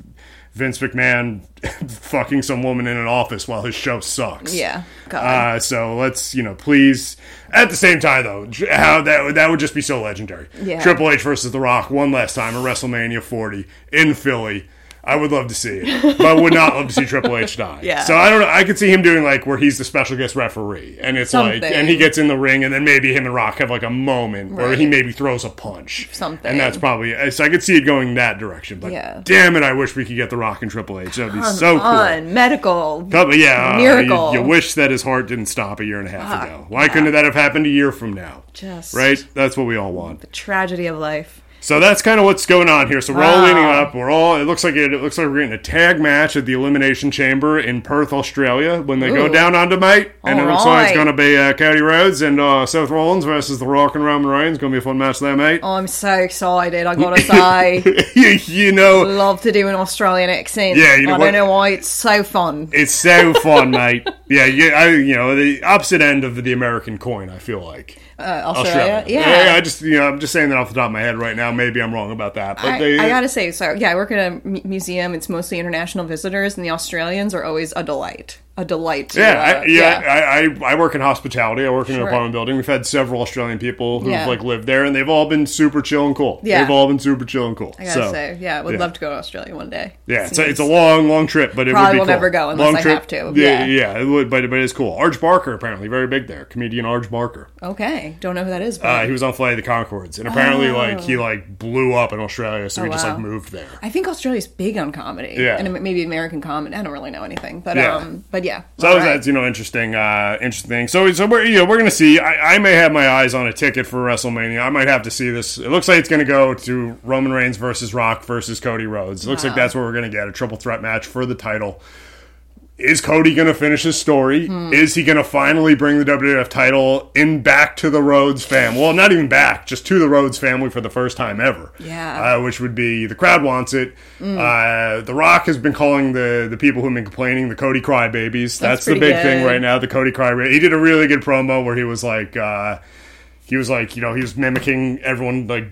Vince McMahon fucking some woman in an office while his show sucks. Yeah. Uh, so let's you know please. At the same time though, how that would- that would just be so legendary. Yeah. Triple H versus The Rock one last time at WrestleMania 40 in Philly. I would love to see it, but would not love to see Triple H die. Yeah. So I don't know. I could see him doing like where he's the special guest referee, and it's like, and he gets in the ring, and then maybe him and Rock have like a moment where Right. he maybe throws a punch, Something. and that's probably. So I could see it going that direction. But Yeah. damn it, I wish we could get The Rock and Triple H. That'd be so cool. medical. Yeah, uh, Miracle. You, you wish that his heart didn't stop a year and a half Fuck, ago. Why couldn't that have happened a year from now? Just Right? That's what we all want. The tragedy of life. So that's kind of what's going on here. So we're all Wow. leaning up. We're all. It looks like it, it looks like we're getting a tag match at the Elimination Chamber in Perth, Australia, when they go down on mate. And it looks like it's going to be uh, Cody Rhodes and uh, Seth Rollins versus The Rock and Roman Reigns. Going to be a fun match there, mate. Oh, I'm so excited. I gotta say, you, you know, love to do an Australian accent. Yeah, you know I what- don't know why it's so fun. it's so fun, mate. Yeah, you, I, you know, the opposite end of the American coin. I feel like. Uh, Australia, Yeah, yeah. I just you know I'm just saying that off the top of my head right now. Maybe I'm wrong about that, but I, they, I gotta say, so yeah, I work at a museum. It's mostly international visitors, and the Australians are always a delight. A delight. To, yeah, uh, I, yeah. I, I I work in hospitality. I work in an apartment building. We've had several Australian people who've Yeah. like lived there, and they've all been super chill and cool. Yeah. they've all been super chill and cool. I gotta so, say, yeah, I would yeah. love to go to Australia one day. Yeah, it's a, it's a long, long trip, but it Probably would be will cool. never go unless long I trip. have to, Yeah, yeah. yeah, it would, but but it's cool. Arj Barker apparently very big there. Comedian Arj Barker. Okay, don't know who that is. But Uh, he was on Flight of the Conchords, and apparently, like he like blew up in Australia, so he Oh, just wow. like moved there. I think Australia's big on comedy. Yeah. and maybe American comedy. I don't really know anything, but Yeah. um, but yeah. So that was right. that's you know interesting, uh, interesting. So so we're you know we're gonna see. I, I may have my eyes on a ticket for WrestleMania. I might have to see this. It looks like it's gonna go to Roman Reigns versus Rock versus Cody Rhodes. It looks like that's what we're gonna get a triple threat match for the title. Is Cody going to finish his story? Hmm. Is he going to finally bring the WWF title in back to the Rhodes family? Well, not even back, just to the Rhodes family for the first time ever. Yeah. Uh, which would be the crowd wants it. Uh, the Rock has been calling the the people who've been complaining the Cody crybabies. That's, the pretty big thing right now. The Cody crybaby. He did a really good promo where he was like, uh, he was like, you know, he was mimicking everyone like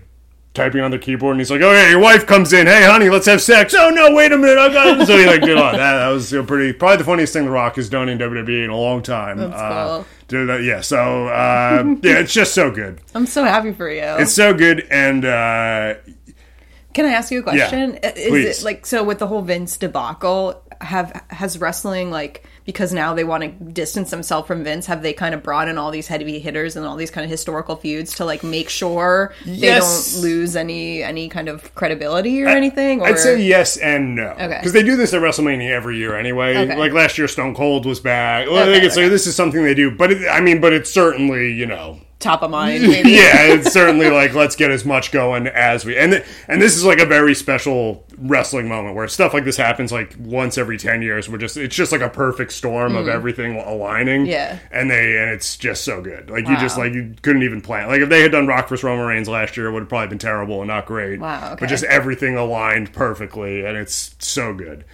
typing on the keyboard, and he's like, "Oh yeah, your wife comes in. Hey, honey, let's have sex." Oh no, wait a minute, I got. It. So he like did all that. That was you know, pretty, probably the funniest thing The Rock has done in WWE in a long time. That's Uh, cool. do that, yeah. So uh, yeah, it's just so good. I'm so happy for you. It's so good, and uh, Can I ask you a question? Yeah, Is please. it like so with the whole Vince debacle? Have has wrestling like because now they want to distance themselves from Vince? Have they kind of brought in all these heavy hitters and all these kind of historical feuds to like make sure Yes. they don't lose any any kind of credibility or anything? Or I'd say yes and no. Okay. Because they do this at WrestleMania every year anyway. Okay. Like last year, Stone Cold was back. Well, I think it's okay. like this is something they do, but it, I mean, but it's certainly you know top of mind. Maybe. yeah, it's certainly like let's get as much going as we and th- and this is like a very special wrestling moment where stuff like this happens like once every ten years. We're just it's just like a perfect storm of everything aligning. Mm. Yeah. and they and it's just so good. Like you just like you couldn't even plan. Like if they had done Rock vs Roman Reigns last year, it would have probably been terrible and not great. Wow, okay. but just everything aligned perfectly, and it's so good.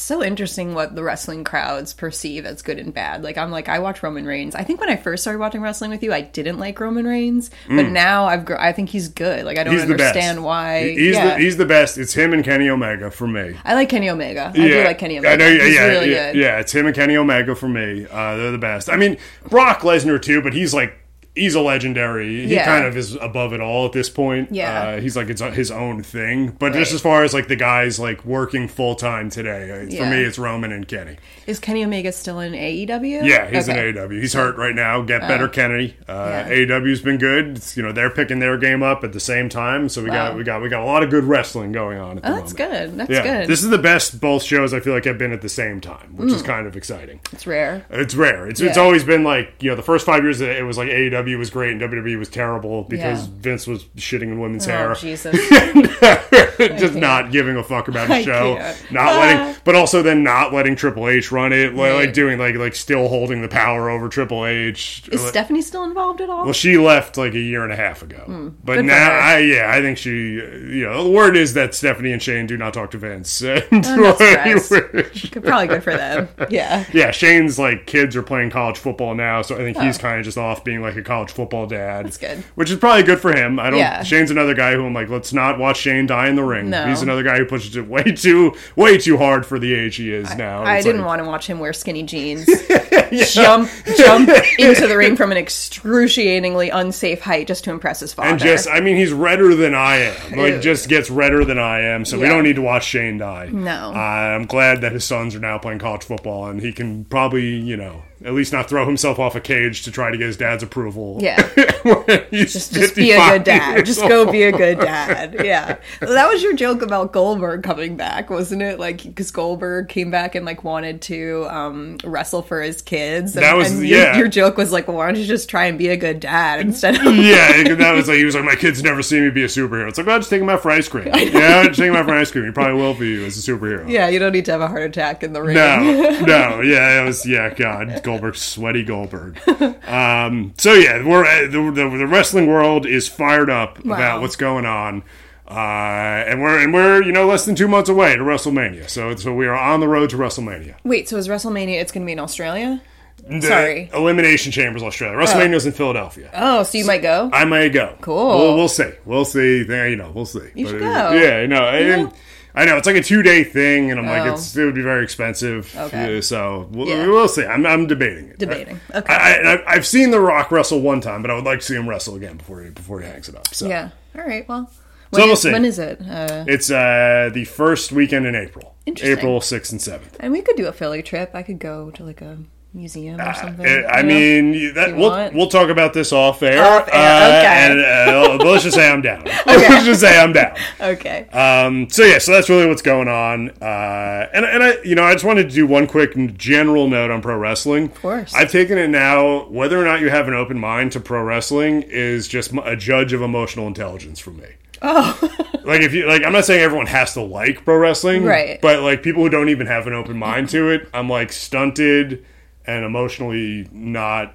So interesting what the wrestling crowds perceive as good and bad. Like I'm like I watch Roman Reigns. I think when I first started watching wrestling with you, I didn't like Roman Reigns, but now I've gr- I think he's good. Like I don't Mm. He's understand why. He's yeah. the he's the best. It's him and Kenny Omega for me. I like Kenny Omega. Yeah. I do like Kenny Omega. I know, yeah, he's yeah, really yeah, good. yeah, it's him and Kenny Omega for me. Uh, they're the best. I mean, Brock Lesnar too, but he's like he's a legendary. He Yeah. kind of is above it all at this point. Yeah. uh, he's like it's his own thing. But just as far as like the guys like working full time today, uh, for me, it's Roman and Kenny. Is Kenny Omega still in AEW? Yeah, he's Okay. in AEW. He's hurt right now. Get better, Kennedy. Uh, Yeah. AEW's been good. It's, you know, they're picking their game up at the same time. So we got we got we got a lot of good wrestling going on at the Oh, that's moment. good. That's Yeah, good. this is the best both shows I feel like have been at the same time, which Mm. is kind of exciting. it's rare. It's rare. It's, it's always been like you know the first five years it was like AEW was great and WWE was terrible because Yeah. Vince was shitting in women's Oh hair, Jesus! Uh, just not giving a fuck about the show, not Ah. letting, but also then not letting Triple H run it, like, like doing like like still holding the power over Triple H. Is Stephanie still involved at all? Well, she left like a year and a half ago, hmm. but good for now. I, yeah, I think she, uh, you know, the word is that Stephanie and Shane do not talk to Vince. And I'm not like, stressed. Good- Probably good for them. Yeah. yeah, Shane's like kids are playing college football now, so I think he's oh. kind of just off being like a college football dad. That's good. Which is probably good for him. I don't. Yeah. Shane's another guy who I'm like, let's not watch Shane die in the ring. No. He's another guy who pushes it way too, way too hard for the age he is now. I It's didn't like- want to watch him wear skinny jeans, jump jump into the ring from an excruciatingly unsafe height just to impress his father. And just, I mean, he's redder than I am. Like, Ew. just gets redder than I am. So we don't need to watch Shane die. No. Uh, I'm glad that his sons are now playing college football, and he can probably, you know, at least not throw himself off a cage to try to get his dad's approval. Yeah. Just, just be a good dad. Just go be a good dad. Yeah, that was your joke about Goldberg coming back, wasn't it? Like because Goldberg came back and like wanted to um, wrestle for his kids. And, That was- and your, yeah. Your joke was like, well, why don't you just try and be a good dad instead of yeah, that was like he was like, my kids never see me be a superhero. It's like, well, just take him out for ice cream. Yeah, just take him out for ice cream. He probably will for you as a superhero. Yeah, you don't need to have a heart attack in the ring. No, no, yeah, it was yeah, God, Goldberg, sweaty Goldberg. Um, so yeah, we're uh, the, the, the wrestling world is fired up about what's going on, uh, and we're and we're you know less than two months away to WrestleMania. So so we are on the road to WrestleMania. Wait, so is WrestleMania? It's going to be in Australia? The Sorry. Elimination Chambers, Australia. WrestleMania's in Philadelphia. Oh, so you might go. I might go. Cool. We'll, we'll see. We'll see. There, you know, we'll see. You should uh, go. Yeah, I, know? I know it's like a two day thing, and I'm like, Oh. it's it would be very expensive. Okay. so we'll, Yeah. we'll see. I'm, I'm debating it. Debating. Okay. I, I, I- I've seen The Rock wrestle one time, but I would like to see him wrestle again before he before he hangs it up. So yeah. All right. Well, So when we'll see. When is it? Uh, it's uh, the first weekend in April. Interesting. April sixth and seventh. and we could do a Philly trip. I could go to like a museum or something. Uh, I you know? mean, that, we'll want? we'll talk about this off air. Off air, uh, okay. And uh, but let's just say I'm down. Okay. Let's just say I'm down. okay. Um, so yeah, so that's really what's going on. Uh, and and I, you know, I just wanted to do one quick general note on pro wrestling. Of course. I've taken it now. Whether or not you have an open mind to pro wrestling is just a judge of emotional intelligence for me. Oh, Like if you like, I'm not saying everyone has to like pro wrestling, Right. But like people who don't even have an open mind to it, I'm like stunted and emotionally not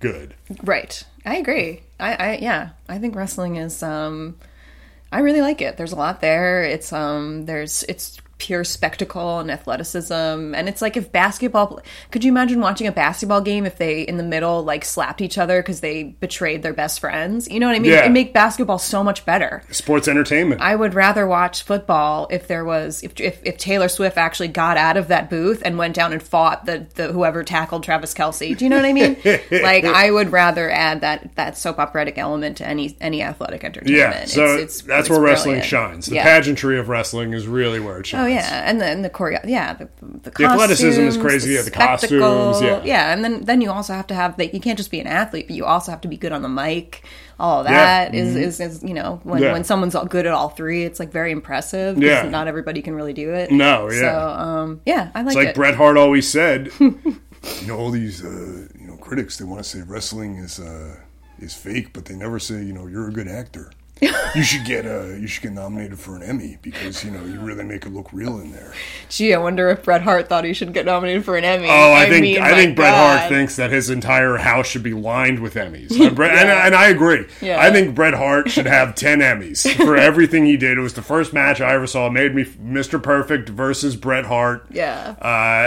good. right. I agree. I, I yeah. I think wrestling is. um I really like it. There's a lot there. It's um. There's it's pure spectacle and athleticism, and it's like if basketball. Could you imagine watching a basketball game if they in the middle like slapped each other because they betrayed their best friends? You know what I mean? Yeah. It make basketball so much better. Sports entertainment. I would rather watch football if there was if if, if Taylor Swift actually got out of that booth and went down and fought the, the whoever tackled Travis Kelce. Do you know what I mean? like I would rather add that that soap operatic element to any any athletic entertainment. yeah, so It's- it's- that's it's where wrestling shines. The yeah. pageantry of wrestling is really where it shines. Oh yeah, and then the choreo, yeah, the, the, The athleticism is costumes, crazy, yeah, the costumes, yeah. yeah, and then then you also have to have the, you can't just be an athlete, but you also have to be good on the mic. All of Yeah. Mm-hmm. that is, is is you know when Yeah. when someone's all good at all three, it's like very impressive. Yeah. not everybody can really do it. No, yeah. So um, yeah, I like, It's like it. Bret Hart always said. You know, all these uh, you know critics they want to say wrestling is uh, is fake, but they never say you know you're a good actor. you should get uh, you should get nominated for an Emmy because you know you really make it look real in there. Gee, I wonder if Bret Hart thought he should get nominated for an Emmy. Oh, I, think mean, I my think Bret God. Hart thinks that his entire house should be lined with Emmys, and, Bret, and, and I agree. Yeah. I think Bret Hart should have ten Emmys for everything he did. It was the first match I ever saw. It made me Mr. Perfect versus Bret Hart. Yeah. uh,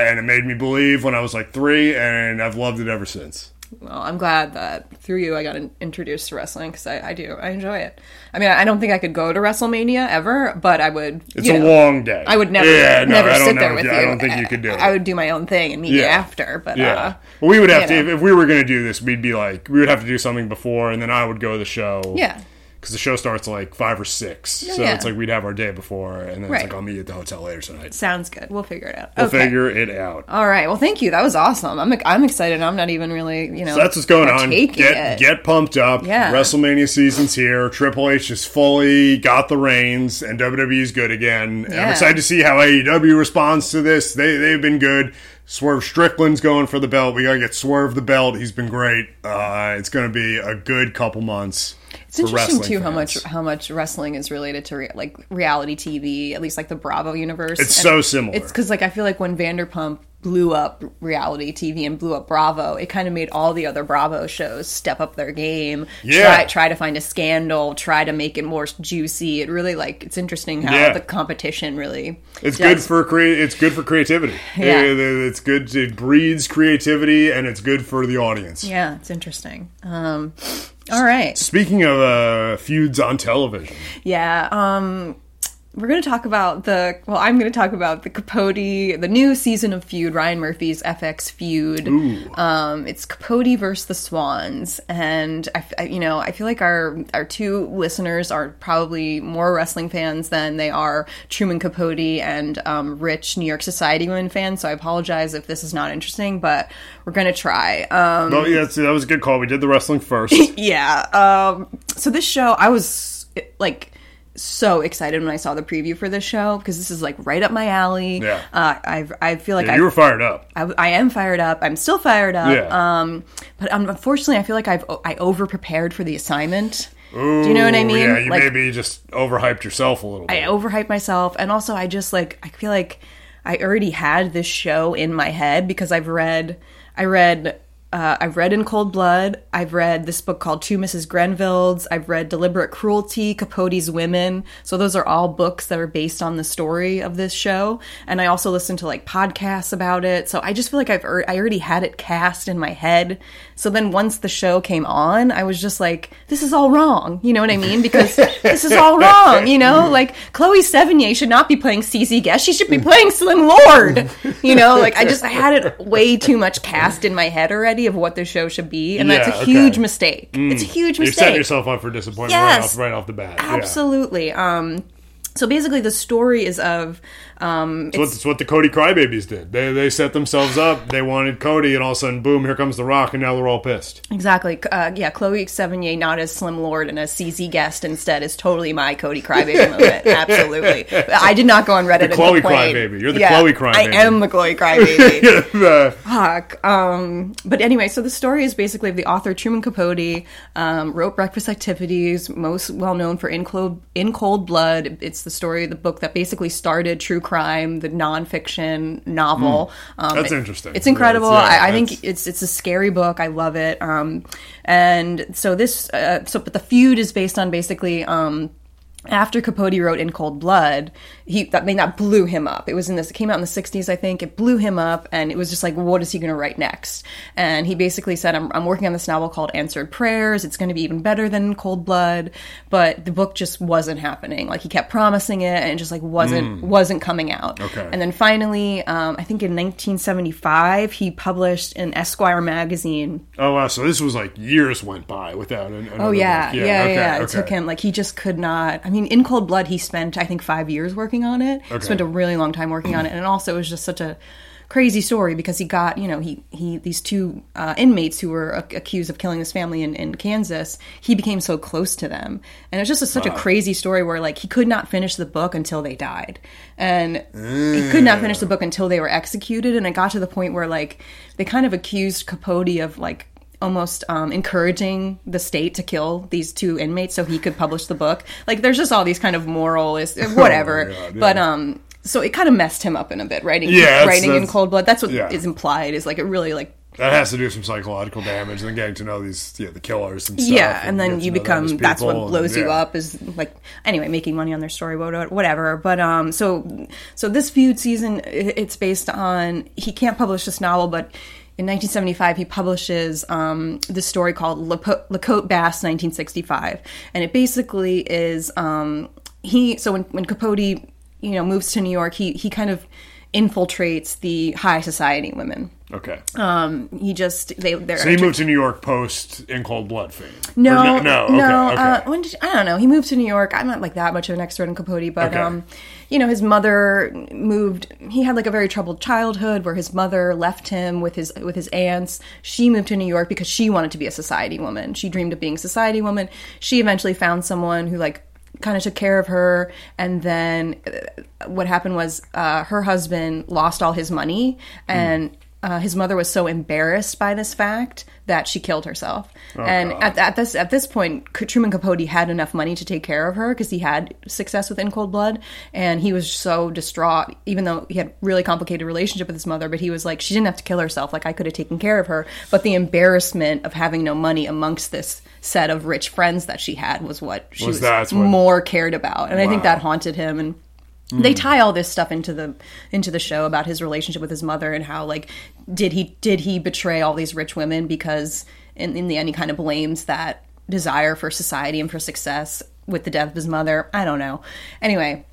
and it made me believe when I was like three, and I've loved it ever since. Well, I'm glad that through you I got introduced to wrestling because I, I do. I enjoy it. I mean, I don't think I could go to WrestleMania ever, but I would. It's a know, long day. I would never, Yeah, no, never I don't sit know there with you- you. I don't think you could do it. I would do my own thing and meet you after. But Yeah. uh, well, we would have to know. if we were going to do this. We'd be like we would have to do something before, and then I would go to the show. yeah, because the show starts like five or six, so yeah. it's like we'd have our day before, and then Right. it's like I'll meet you at the hotel later tonight. sounds good. We'll figure it out. We'll okay. figure it out. All right. Well, thank you. That was awesome. I'm I'm excited. I'm not even really you know. So that's what's going on. Get it. get pumped up. Yeah. WrestleMania season's here. Triple H just fully got the reins, and WWE's good again. Yeah. I'm excited to see how AEW responds to this. They they've been good. Swerve Strickland's going for the belt. We gotta get Swerve the belt. He's been great. Uh, it's gonna be a good couple months. It's interesting too how much how much wrestling is related to re- like reality TV, at least like the Bravo universe. It's And so similar. It's because like I feel like when Vanderpump blew up reality TV and blew up Bravo, it kind of made all the other Bravo shows step up their game. Yeah. Try, try to find a scandal. Try to make it more juicy. It really like it's interesting how Yeah. the competition really. It's does- good for crea- It's good for creativity. Yeah. It- it's good. It breeds creativity, and it's good for the audience. Yeah, it's interesting. Um, all right. Speaking of uh, feuds on television, Yeah, um we're going to talk about the well I'm going to talk about the Capote the new season of Feud Ryan Murphy's FX Feud. Um it's Capote versus the Swans and I, I- you know, I feel like our our two listeners are probably more wrestling fans than they are Truman Capote and um rich New York Society women fans, so I apologize if this is not interesting, but we're going to try. Um well, yeah, see, that was a good call. We did the wrestling first. yeah. Um, so this show, I was like so excited when I saw the preview for this show because this is like right up my alley. Yeah. Uh, I I feel like Yeah, I, you were fired up. I I am fired up. I'm still fired up. Yeah. Um, but unfortunately, I feel like I've I over prepared for the assignment. Do you know what I mean? Yeah, you like, maybe just overhyped yourself a little bit. I overhyped myself, and also I just like I feel like I already had this show in my head because I've read I read uh, I've read In Cold Blood. I've read this book called Two Mrs. Grenvilles. I've read Deliberate Cruelty, Capote's Women. So those are all books that are based on the story of this show. And I also listen to like podcasts about it. So I just feel like I've er- I already had it cast in my head. So then once the show came on, I was just like, this is all wrong. You know what I mean? Because this is all wrong. You know, like Chloe Sevigny should not be playing CZ Guest. She should be playing Slim Lord. You know, like I just I had it way too much cast in my head already of what the show should be, and that's Yeah, a okay. huge mistake. It's a huge mistake. You're setting yourself up for disappointment right, Yes. off, right off the bat. Yeah. Absolutely. Um, So basically, the story is of um, It's what, it's what the Cody Crybabies did. They they set themselves up. They wanted Cody, and all of a sudden, boom! Here comes the Rock, and now they're all pissed. Exactly. Uh, yeah, Chloe Sevigny, not as Slim Lord and as CZ Guest instead, is totally my Cody Crybaby moment. Absolutely. I did not go on Reddit and Chloe. Crybaby. You're the Chloe Crybaby. I am the Chloe Crybaby. The- Fuck. Um, but anyway, so the story is basically of the author Truman Capote um, wrote Breakfast at Tiffany's, most well known for In Cold, In Cold Blood. It's the story, the book that basically started true crime, the nonfiction novel. Um, Hmm. That's it- interesting. It's incredible. That's- yeah, I, I think it's it's a scary book. I love it. Um, and so this, uh, so but the feud is based on basically. Um, after Capote wrote In Cold Blood, he I mean that blew him up. It was in this it came out in the 60s, I think. It blew him up and it was just like what is he going to write next? And he basically said I'm I'm working on this novel called Answered Prayers. It's going to be even better than Cold Blood, but the book just wasn't happening. Like he kept promising it and it just like wasn't wasn't coming out. Okay. And then finally, um, I think in 1975, he published in Esquire magazine oh wow! So this was like years went by without. An, Oh yeah, yeah, yeah. okay, It okay. took him like he just could not. I mean, in Cold Blood, he spent I think five years working on it. Okay. Spent a really long time working on it, and also it was just such a crazy story because he got you know he he these two uh, inmates who were ac- accused of killing his family in, in Kansas. He became so close to them, and it's just a, such a crazy story where like he could not finish the book until they died, and he could not finish the book until they were executed. And it got to the point where like they kind of accused Capote of like almost um, encouraging the state to kill these two inmates so he could publish the book. Like, there's just all these kind of moralist, whatever. God, yeah. But um, so it kind of messed him up in a bit writing, Yeah, that's- writing in cold blood. That's what is yeah. implied. Is like it really like That has to do some psychological damage and then getting to know these yeah the killers and stuff. yeah, and then you know them as become that's what blows and- you yeah. up is like anyway making money on their story whatever whatever but um so so this feud season it's based on he can't publish this novel but in 1975 he publishes um this story called La Côte Basque 1965 and it basically is um he so when when Capote you know moves to New York he he kind of infiltrates the high society women Okay. um he just they they're so he moved to New York post in Cold Blood fame. no, no, no. no. Okay, Uh, okay. when did, I don't know. He moved to New York. I'm not like that much of an expert in Capote, but Okay. um, you know, his mother moved. He had like a very troubled childhood where his mother left him with his with his aunts. She moved to New York because she wanted to be a society woman. She dreamed of being a society woman. She eventually found someone who like kind of took care of her and then uh, what happened was uh, her husband lost all his money and uh, his mother was so embarrassed by this fact that she killed herself. and at, at this at this point, Truman Capote had enough money to take care of her because he had success with In Cold Blood, and he was so distraught. Even though he had really complicated relationship with his mother, but he was like, she didn't have to kill herself. Like I could have taken care of her, but the embarrassment of having no money amongst this set of rich friends that she had was what she Was was, more cared about, and I think that haunted him and they mm. tie all this stuff into the into the show about his relationship with his mother and how like did he did he betray all these rich women because in, in the end he kind of blames that desire for society and for success with the death of his mother. I don't know. Anyway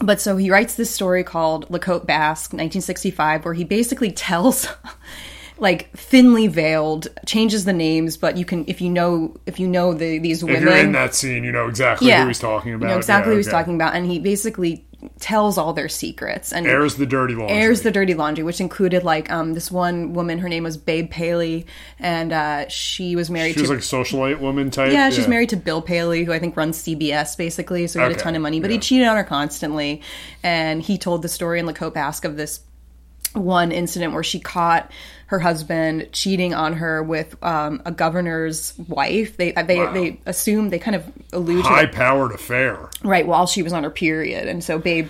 but so he writes this story called La Côte Basque, 1965, where he basically tells, like thinly veiled, changes the names, but you can if you know if you know the these If women, you're in that scene, you know exactly who he's talking about. you know exactly Yeah, who he's okay. talking about, and he basically tells all their secrets and Airs the dirty laundry. airs the dirty laundry, which included like um this one woman, her name was Babe Paley, and uh, she was married She was to like a socialite woman type. yeah, she's married to Bill Paley, who I think runs CBS basically, so he had Okay, a ton of money, but he cheated on her constantly. And he told the story in La Côte Basque of this one incident where she caught her husband cheating on her with um, a governor's wife. They they Wow. they assume they kind of allude to High powered affair. right while she was on her period, and so Babe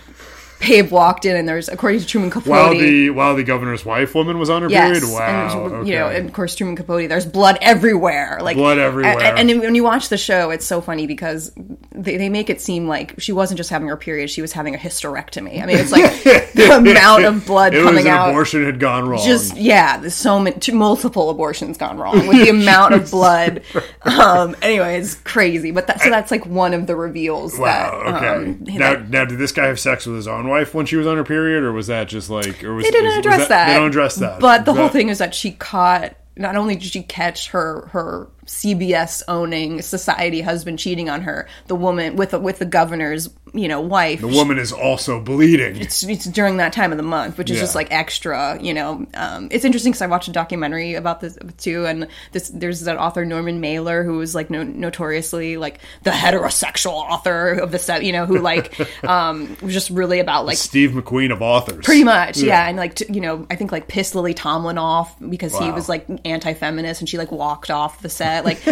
Babe walked in, and there's according to Truman Capote. While the while the governor's wife woman was on her Yes, period. Wow. and, okay. you know, and of course Truman Capote. There's blood everywhere, like Blood everywhere. And, and when you watch the show, it's so funny because they, they make it seem like she wasn't just having her period; she was having a hysterectomy. I mean, it's like the amount of blood it was coming an out. abortion had gone wrong. Just yeah, there's so many, multiple abortions gone wrong with the amount of blood. Um, anyway, it's crazy. But that, so that's like one of the reveals. wow. that, Okay. um, now, that- now, did this guy have sex with his own wife when she was on her period, or was that just like, or was they didn't was- was address that, They don't address that. But the Was whole thing is that she caught. Not only did she catch her her CBS owning society husband cheating on her. The woman with with the governor's you know wife. The woman is also bleeding. It's, it's during that time of the month, which is Yeah. just like extra. You know, um, it's interesting because I watched a documentary about this too, and this there's that author Norman Mailer who was like no, notoriously like the heterosexual author of the set. You know, who like um, was just really about like Steve McQueen of authors. Pretty much, yeah. And like, t- you know, I think like pissed Lily Tomlin off because he was like anti-feminist and she like walked off the set. Like,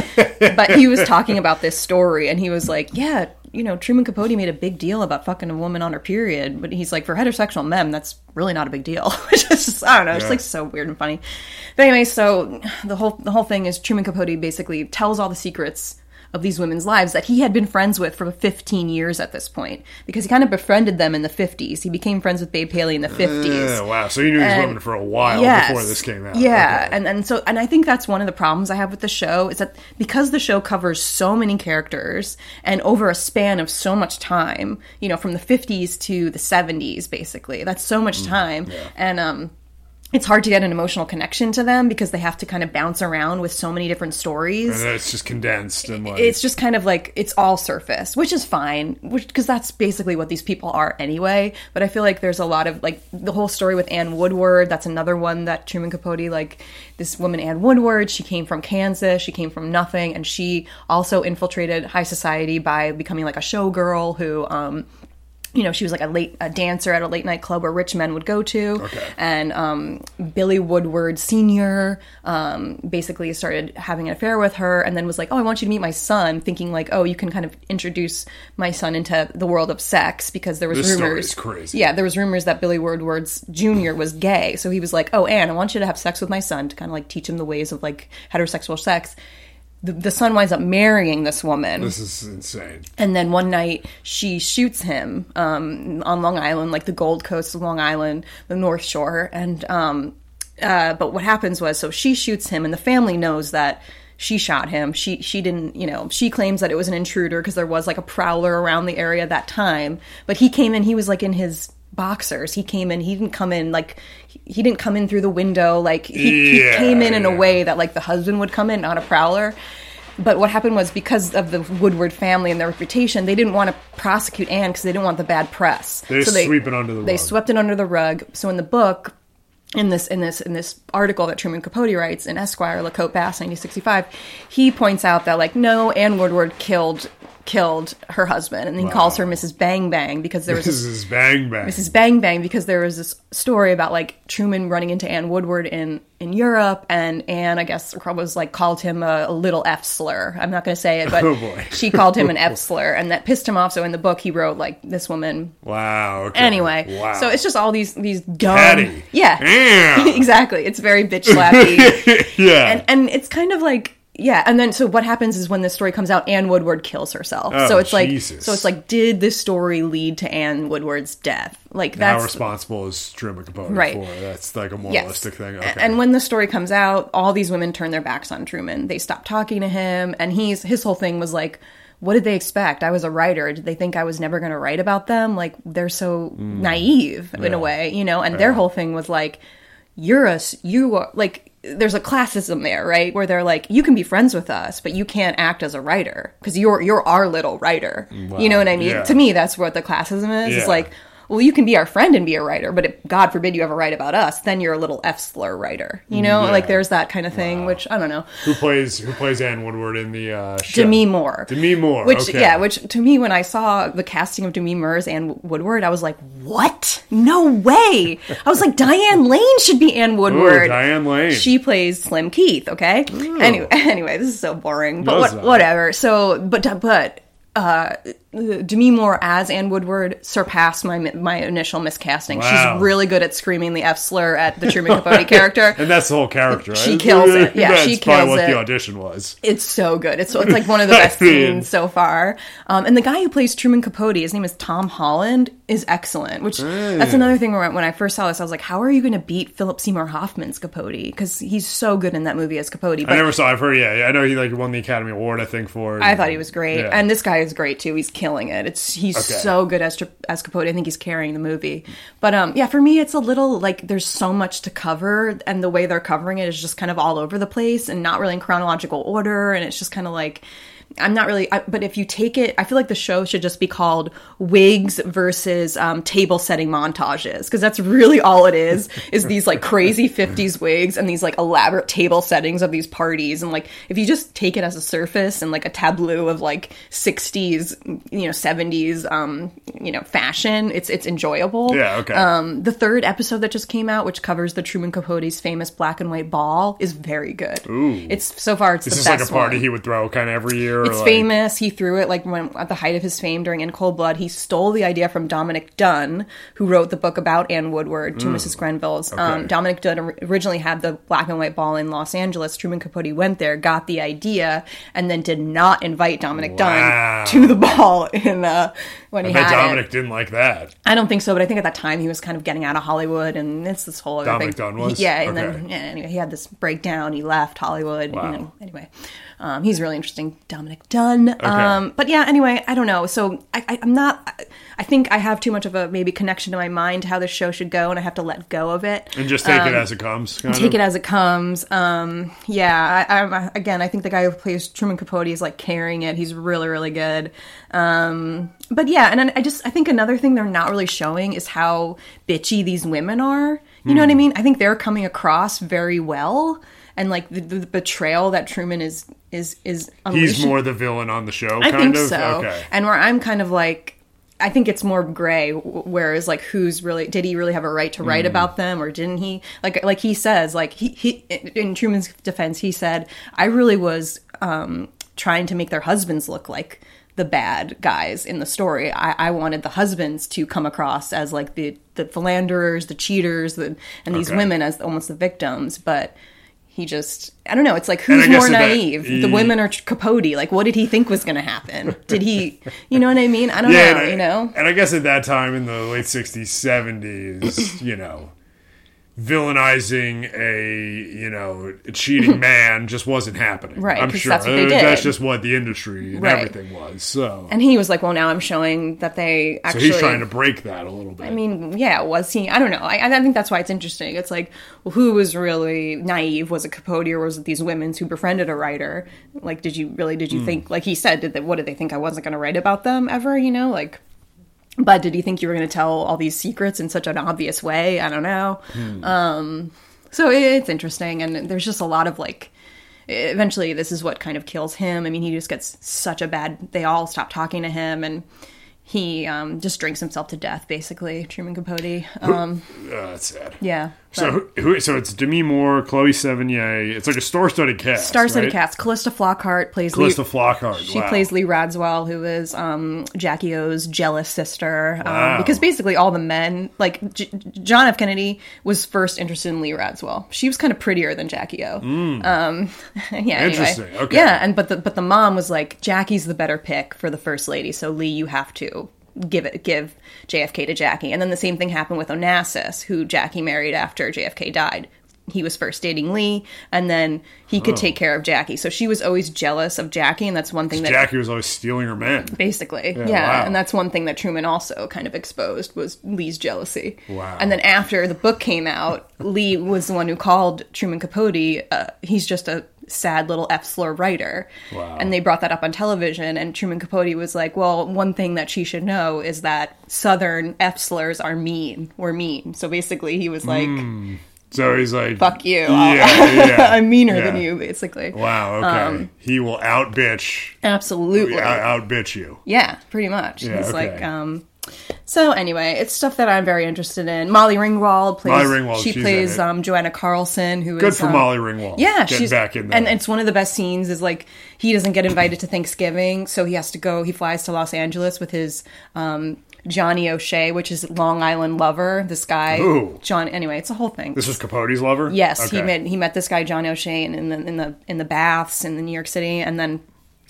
but he was talking about this story and he was like, yeah, you know, Truman Capote made a big deal about fucking a woman on her period, but he's like, for heterosexual men, that's really not a big deal. Which is just, I don't know, it's Yeah. like so weird and funny. But anyway, so the whole the whole thing is Truman Capote basically tells all the secrets of these women's lives that he had been friends with for 15 years at this point because he kind of befriended them in the 50s. He became friends with Babe Paley in the 50s. Yeah, wow. So you knew these women for a while Yes. before this came out. Yeah, Okay. and and so and I think that's one of the problems I have with the show is that because the show covers so many characters and over a span of so much time, you know, from the 50s to the 70s basically. That's so Mm, much time. And um it's hard to get an emotional connection to them because they have to kind of bounce around with so many different stories and it's just condensed and like it's just kind of like it's all surface, which is fine, which because that's basically what these people are anyway. But I feel like there's a lot of like the whole story with Anne Woodward. That's another one that Truman Capote like this woman Anne Woodward. She came from Kansas. She came from nothing, and she also infiltrated high society by becoming like a showgirl who. um you know, she was like a late a dancer at a late night club where rich men would go to. Okay. And um, Billy Woodward Sr. Um, basically started having an affair with her and then was like, oh, I want you to meet my son, thinking like, oh, you can kind of introduce my son into the world of sex because there was This rumors. crazy. Yeah, there was rumors that Billy Woodward's Jr. was gay. So he was like, oh, Anne, I want you to have sex with my son to kind of like teach him the ways of like heterosexual sex. The, the son winds up marrying this woman this is insane. and then one night she shoots him um, on Long Island, like the Gold Coast of Long Island, the North Shore. And um, uh, but what happens was, so she shoots him, and the family knows that she shot him. She she didn't, you know, she claims that it was an intruder because there was like a prowler around the area at that time. But he came in, he was like in his boxers. He came in, he didn't come in like he- didn't come in through the window. Like he, he came in in a way that like the husband would come in, not a prowler. But what happened was because of the Woodward family and their reputation, they didn't want to prosecute Anne because they didn't want the bad press. They just sweep it under the They rug. swept it under the rug. So in the book, in this in this in this article that Truman Capote writes in Esquire, La Côte Basque, 1965, he points out that like no, Anne Woodward killed killed her husband, and he calls her Mrs. Bang Bang because there was This this bang bang. Mrs. Bang Bang because there was this story about like Truman running into Anne Woodward in in Europe, and Anne, I guess, was like called him a, a little F slur. I'm not going to say it, but Oh, she called him an F slur, and that pissed him off. So in the book, he wrote like this woman. wow. Okay. Anyway, Wow. so it's just all these these dumb, yeah, Yeah. exactly. It's very bitch slappy yeah. and and it's kind of like yeah and then so what happens is when this story comes out anne woodward kills herself Oh, so it's like so it's like did this story lead to anne woodward's death like How that's responsible is Truman Capote Right. for? That's like a yes moralistic thing. Okay. and when the story comes out all these women turn their backs on truman they stop talking to him and he's his whole thing was like what did they expect? I was a writer. Did they think I was never going to write about them? Like they're so naive in Mm. Yeah. a way, you know. And their whole thing was like, you're a you are like there's a classism there right where they're like you can be friends with us but you can't act as a writer because you're you're our little writer you know what i mean yeah. to me that's what the classism is Yeah. it's like well you can be our friend and be a writer but if god forbid you ever write about us then you're a little f slur writer you know Yeah. like there's that kind of thing which i don't know who plays who plays Anne Woodward in the uh, show? Demi Moore. Demi Moore. Which okay. yeah, which to me when I saw the casting of Demi Moore as Anne Woodward, I was like, "What? No way!" I was like, "Diane Lane should be Anne Ooh, Woodward." Diane Lane. She plays Slim Keith. Okay. Anyway, anyway, this is so boring, but what, whatever. So, but but uh, Demi Moore as Anne Woodward surpassed my my initial miscasting. Wow. She's really good at screaming the F slur at the Truman Capote character. and that's the whole character, right? She kills it. Yeah, that's she probably kills what the audition was. It's so good. It's it's like one of the best scenes so far. Um, and the guy who plays Truman Capote, his name is Tom Holland, is excellent. Which that's another thing. Where when I first saw this, I was like, "How are you going to beat Philip Seymour Hoffman's Capote? Because he's so good in that movie as Capote." I never saw. I've heard. Yeah, yeah, I know he like won the Academy Award. I think for. it. I thought he was great, Yeah. and this guy is great too. He's killing killing it. It's he's Okay. so good as as Capote. I think he's carrying the movie. But um, yeah, for me, it's a little like there's so much to cover, and the way they're covering it is just kind of all over the place and not really in chronological order, and it's just kind of like. I'm not really, I, but if you take it, I feel like the show should just be called Wigs versus um, Table Setting Montages, because that's really all it is, is these like crazy 50s wigs and these like elaborate table settings of these parties. And like, if you just take it as a surface and like a tableau of like 60s, you know, 70s, um, you know, fashion, it's, it's enjoyable. Yeah, okay. Um, the third episode that just came out, which covers the Truman Capote's famous black and white ball, is very good. Ooh. It's so far, it's This the is like a party one. he would throw kind of every year. It's like, famous. He threw it like when at the height of his fame during In Cold Blood. He stole the idea from Dominick Dunne, who wrote the book about Anne Woodward, Two Mrs. Grenvilles. Um, Dominick Dunne originally had the black and white ball in Los Angeles. Truman Capote went there, got the idea, and then did not invite Dominick Wow. Dunne to the ball in uh, when I he bet had Dominick it. didn't like that. I don't think so, but I think at that time he was kind of getting out of Hollywood, and it's this whole other Dominick thing. Dunne was? yeah, and Okay. then yeah, anyway, he had this breakdown. He left Hollywood. Wow. You know, anyway, um, he's really interesting, Dominick Dunne. Um, but yeah, anyway, I don't know. So I, I'm not. I, I think I have too much of a maybe connection to my mind how this show should go, and I have to let go of it. And just take it as it comes. Kind Um, Take of. it as it comes. Um, yeah, I, I, again, I think the guy who plays Truman Capote is like carrying it. He's really, really good. Um, but yeah, and I just I think another thing they're not really showing is how bitchy these women are. You know what I Hmm. mean? I think they're coming across very well, and like the, the betrayal that Truman is is is. He's more the villain on the show, I kind think of. so. Okay. And where I'm kind of like, I think it's more gray. Whereas like, who's really did he really have a right to write Mm. about them, or didn't he? Like like he says, like he he in Truman's defense, he said, I really was um, trying to make their husbands look like the bad guys in the story. I, I wanted the husbands to come across as like the the philanderers, the cheaters, the, and these Okay. women as almost the victims, but. He just, I don't know. It's like who's more that- naive, the mm. women or Capote? Like, what did he think was going to happen? Did he, you know what I mean? I don't Yeah, know. I, you know, and I guess at that time in the late '60s, '70s, you know, villainizing a you know a cheating man just wasn't happening. Right, i'm sure that's Uh, That's just what the industry and Right. everything was. So, and he was like, "Well, now I'm showing that they so he's trying to break that a little bit. I mean, yeah, was he? I don't know. I, I think that's why it's interesting. It's like, well, who was really naive? Was it Capote or was it these women who befriended a writer? Like, did you really? Did you think? Like he said, did they, what did they think I wasn't going to write about them ever? You know, like. But did he think you were going to tell all these secrets in such an obvious way? I don't know. Hmm. Um, so it's interesting, and there's just a lot of like. Eventually, this is what kind of kills him. I mean, he just gets such a bad. They all stop talking to him, and he um, just drinks himself to death. Basically, Truman Capote. Um, Uh, that's sad. yeah. So, who, who, so it's Demi Moore, Chloe Sevigny. It's like a star-studded cast. Star-studded right? cast. Calista Flockhart plays Calista Lee. Flockhart. She wow. plays Lee Radziwill, who is um, Jackie O's jealous sister. Wow. Um, because basically, all the men, like J- John F. Kennedy, was first interested in Lee Radziwill. She was kind of prettier than Jackie O. Um, yeah. Interesting, Anyway. okay. Yeah, and but the but the mom was like, Jackie's the better pick for the first lady, so Lee, you have to give it give JFK to Jackie. And then the same thing happened with Onassis, who Jackie married after JFK died. He was first dating Lee, and then he could take care of Jackie. So she was always jealous of Jackie, and that's one thing that Jackie was always stealing her man. basically yeah, wow. and that's one thing that truman also kind of exposed was lee's jealousy Wow. and then after the book came out lee was the one who called truman capote uh, he's just a sad little f slur writer Wow. and they brought that up on television and truman capote was like well one thing that she should know is that southern f slurs are mean we're mean so basically he was like So he's like, fuck you Yeah, yeah, i'm meaner yeah. than you basically Wow. Okay. Um, he will out bitch. absolutely Out bitch you. Yeah, pretty much. He's okay. like, um. So anyway, it's stuff that I'm very interested in. Molly Ringwald plays. Molly Ringwald, she she's plays in it. um, Joanne Carson, who is Good for um, Molly Ringwald. Yeah, Getting she's back in there. and it's one of the best scenes. Is like he doesn't get invited to Thanksgiving, so he has to go. He flies to Los Angeles with his um, Johnny O'Shea, which is Long Island lover. This guy, Ooh. John. Anyway, it's a whole thing. this was Capote's lover. Yes, he Okay. met he met this guy John O'Shea in, in the in the in the baths in the New York City, and then,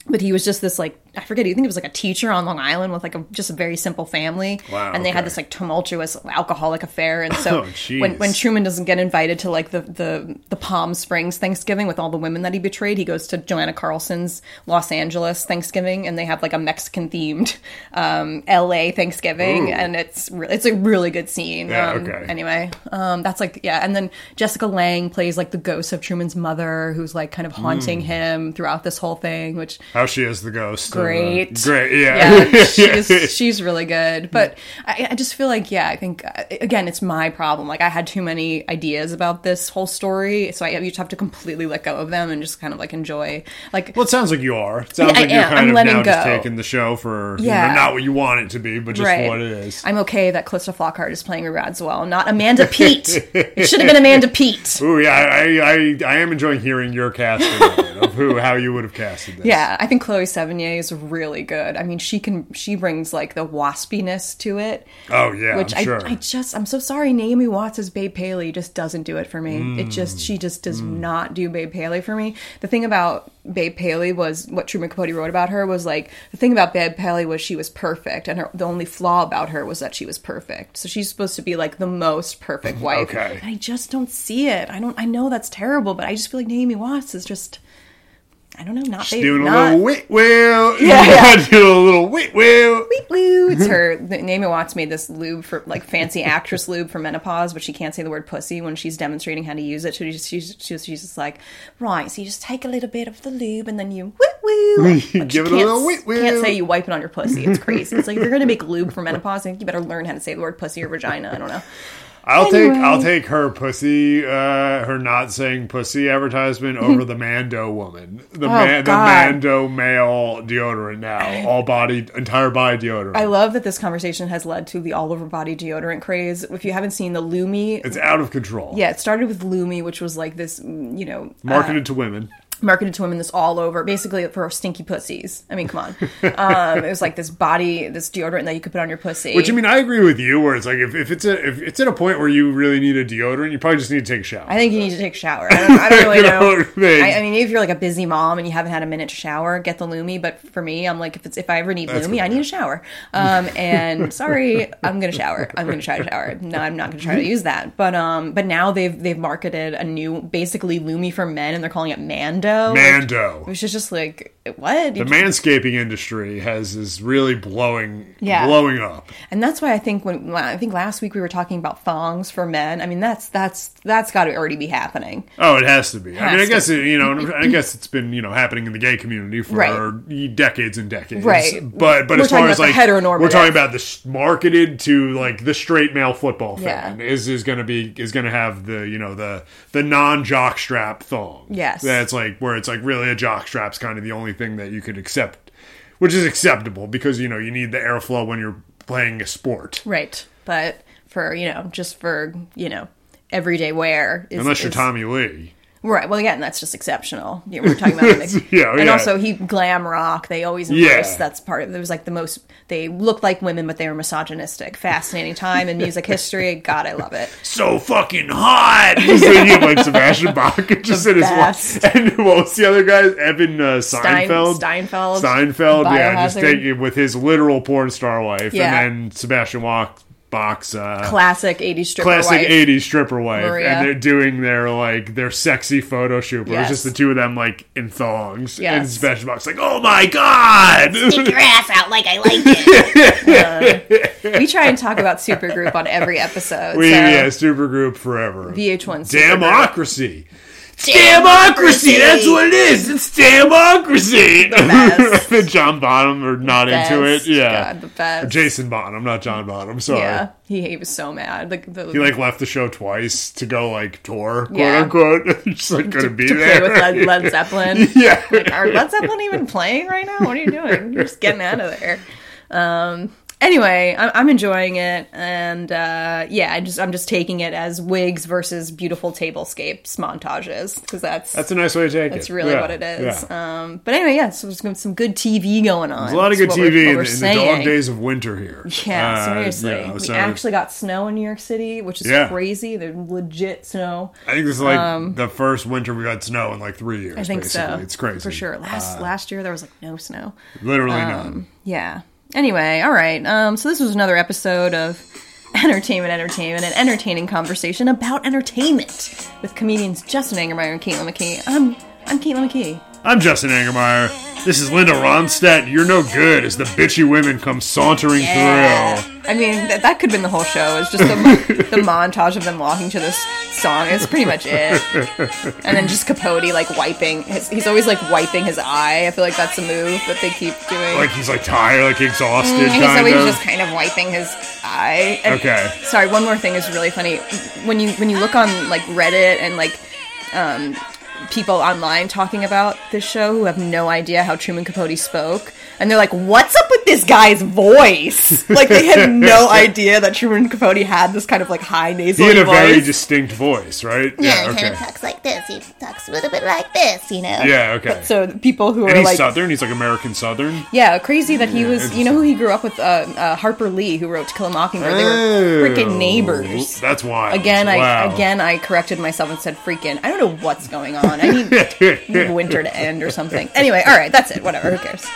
but he was just this like I forget. I think it was like a teacher on Long Island with like a just a very simple family. Wow, And they had this like tumultuous alcoholic affair, and so Oh, when when Truman doesn't get invited to like the the the Palm Springs Thanksgiving with all the women that he betrayed, he goes to Joanne Carson's Los Angeles Thanksgiving, and they have like a Mexican themed um, L.A. Thanksgiving, Ooh. and it's re- it's a really good scene. Yeah, um, okay. Anyway, um, that's like yeah, and then Jessica Lange plays like the ghost of Truman's mother, who's like kind of haunting him throughout this whole thing, which How she is the ghost. uh, Great. great. Yeah. yeah, she's she's really good. But I, I just feel like yeah, I think uh, again it's my problem. Like I had too many ideas about this whole story, so I you just have to completely let go of them and just kind of like enjoy. Like Well, it sounds like you are. It sounds Yeah, I like you're am. kind I'm of letting now just go. taking the show for you Yeah. know, not what you want it to be, but just right, what it is. I'm okay that Calista Flockhart is playing Radziwill, not Amanda Peet. it should have been Amanda Peet. Ooh, yeah, I, I, I am enjoying hearing your casting of, of who, how you would have casted this. Yeah, I think Chloe Sevigny is really good. I mean, she can she brings like the waspiness to it. Oh yeah, which I'm sure. I, I just I'm so sorry Naomi Watts as Babe Paley just doesn't do it for me. It Mm. just she just does not do Babe Paley for me. The thing about Babe Paley was what Truman Capote wrote about her was like the thing about Babe Paley was she was perfect and her the only flaw about her was that she was perfect. So she's supposed to be like the most perfect wife. Okay. And I just don't see it. I don't I know that's terrible, but I just feel like Naomi Watts is just I don't know, not Babe, doing a little wit wheel. Yeah, yeah. doing a little wit wheel. Woo! It's her. Naomi Watts made this lube for like fancy actress lube for menopause, but she can't say the word pussy when she's demonstrating how to use it. So she's, she's, she's just like, right. So you just take a little bit of the lube and then you. Like, she Give it a can't little wit woo. Can't say you wipe it on your pussy. It's crazy. It's like if you're gonna make lube for menopause, I think you better learn how to say the word pussy or vagina. I don't know. I'll Anyway. take I'll take her pussy, uh, her not saying pussy advertisement over the Mando woman, the man, the Oh, Mando male deodorant now, all body, entire body deodorant. I love that this conversation has led to the all over body deodorant craze. If you haven't seen the Lume, it's out of control. yeah, it started with Lume, which was like this, mm, you know, marketed to women. Marketed to women this all over basically for stinky pussies i mean come on um it was like this body this deodorant that you could put on your pussy Which I mean, I agree with you. Where it's like if, if it's a if it's at a point where you really need a deodorant, you probably just need to take a shower. I think you need to take a shower. I don't, I don't really You know. know I mean? I, I mean, if you're like a busy mom and you haven't had a minute to shower, get the Lume. But for me, I'm like, if it's if I ever need That's Lume, I need a shower. Um, and sorry, I'm gonna shower. I'm gonna try to shower. No, I'm not gonna try to use that. But um, but now they've they've marketed a new, basically Lume for men, and they're calling it Mando. Mando. which is just like what? The manscaping industry has is really blowing Yeah. blowing up. And that's why I think when I think last week we were talking about thongs for men. I mean, that's that's that's got to already be happening. Oh, it has to be. I mean, I guess it, you know, I guess it's been you know happening in the gay community for Right. decades and decades. Right. But but We're as far as like heteronormative. we're talking about this marketed to like the straight male football Yeah. fan is is going to be is going to have the you know the the non jock strap thong. Yes. That's like where it's like really a jock strap's kind of the only thing that you could accept, which is acceptable because you know you need the airflow when you're playing a sport. Right. But for, you know, just for, you know, everyday wear is Unless you're is- Tommy Lee. Right. Well, again, that's just exceptional. You know, we're talking about like, Yeah, and yeah. also he glam rock. They always embrace. Yeah. That's part of. It was like the most. They looked like women, but they were misogynistic. Fascinating time in music history. God, I love it. so fucking hot. you like Sebastian Bach just in his best. wife. And what was the other guy? Evan uh, Stein, Seinfeld. Steinfeld. Seinfeld, yeah, just taking with his literal porn star wife, and then Sebastian Bach, Bach's uh, Classic 80s stripper classic wife. '80s stripper wife, Maria. and they're doing their like their sexy photo shoot. Where Yes. It's just the two of them like in thongs, and Yes. Sebastian Bach's like, "Oh my god!" Stick your ass out like I like it. We try and talk about Supergroup on every episode. we so yeah, supergroup forever. VH1 Supergroup. Democracy. Democracy, that's what it is. It's democracy. best. John Bonham are not into it. Yeah. God, the best. Jason Bonham, not John Bonham. Sorry. Yeah, he, he was so mad. Like the He like left the show twice to go like tour, quote Yeah. unquote. Just like couldn't be to there. play with Led, Led Zeppelin. yeah. Like, Are Led Zeppelin even playing right now? What are you doing? You're just getting out of there. Um, anyway, I'm, I'm enjoying it, and uh, yeah, I just I'm just taking it as wigs versus beautiful tablescapes montages because that's That's a nice way to take it. that's really Yeah, what it is. yeah. Um, but anyway, yeah, so there's some good TV going on. There's a lot of good That's TV we're- in, the- in the dog days of winter here. Yeah, Uh, seriously. know, we so actually got snow in New York City, which is Yeah. crazy. They're legit snow. I think this is like the first winter we got snow in like three years. Um, I think basically. so. It's crazy for sure. Last last year there was like no snow. Literally Um, none. Yeah. Anyway, all right. Um, so this was another episode of Entertainment, Entertainment, an entertaining conversation about entertainment with comedians Justin Angermeyer and Caitlin McKee. I'm I'm Caitlin McKee. I'm Justin Angermeyer. This is Linda Ronstadt. You're no good as the bitchy women come sauntering through. I mean, that, that could have been the whole show. It's just the, the montage of them walking to this song. It's pretty much it. And then just Capote like wiping. His, he's always like wiping his eye. I feel like that's a move that they keep doing. Like he's like tired, like exhausted, And he's always of. just kind of wiping his eye. And- Okay. Sorry, one more thing is really funny. When you when you look on like Reddit and like um, people online talking about this show who have no idea how Truman Capote spoke, and they're like, "What's up with this guy's voice?" like they had no idea that Truman Capote had this kind of like high nasal. Voice. He nasal had a voice. very distinct voice, right? Yeah, he okay. kind of talks like this. He talks a little bit like this, you know. Yeah, okay. so people who and are he's like Southern. He's like American Southern. Yeah, crazy that he was. You know who he grew up with? Uh, uh, Harper Lee, who wrote To Kill a Mockingbird. They were Oh, freaking neighbors. That's why. Again, I again I corrected myself and said freaking. I don't know what's going on. I need, need winter to end or something. Anyway, all right, that's it. Whatever. Who cares?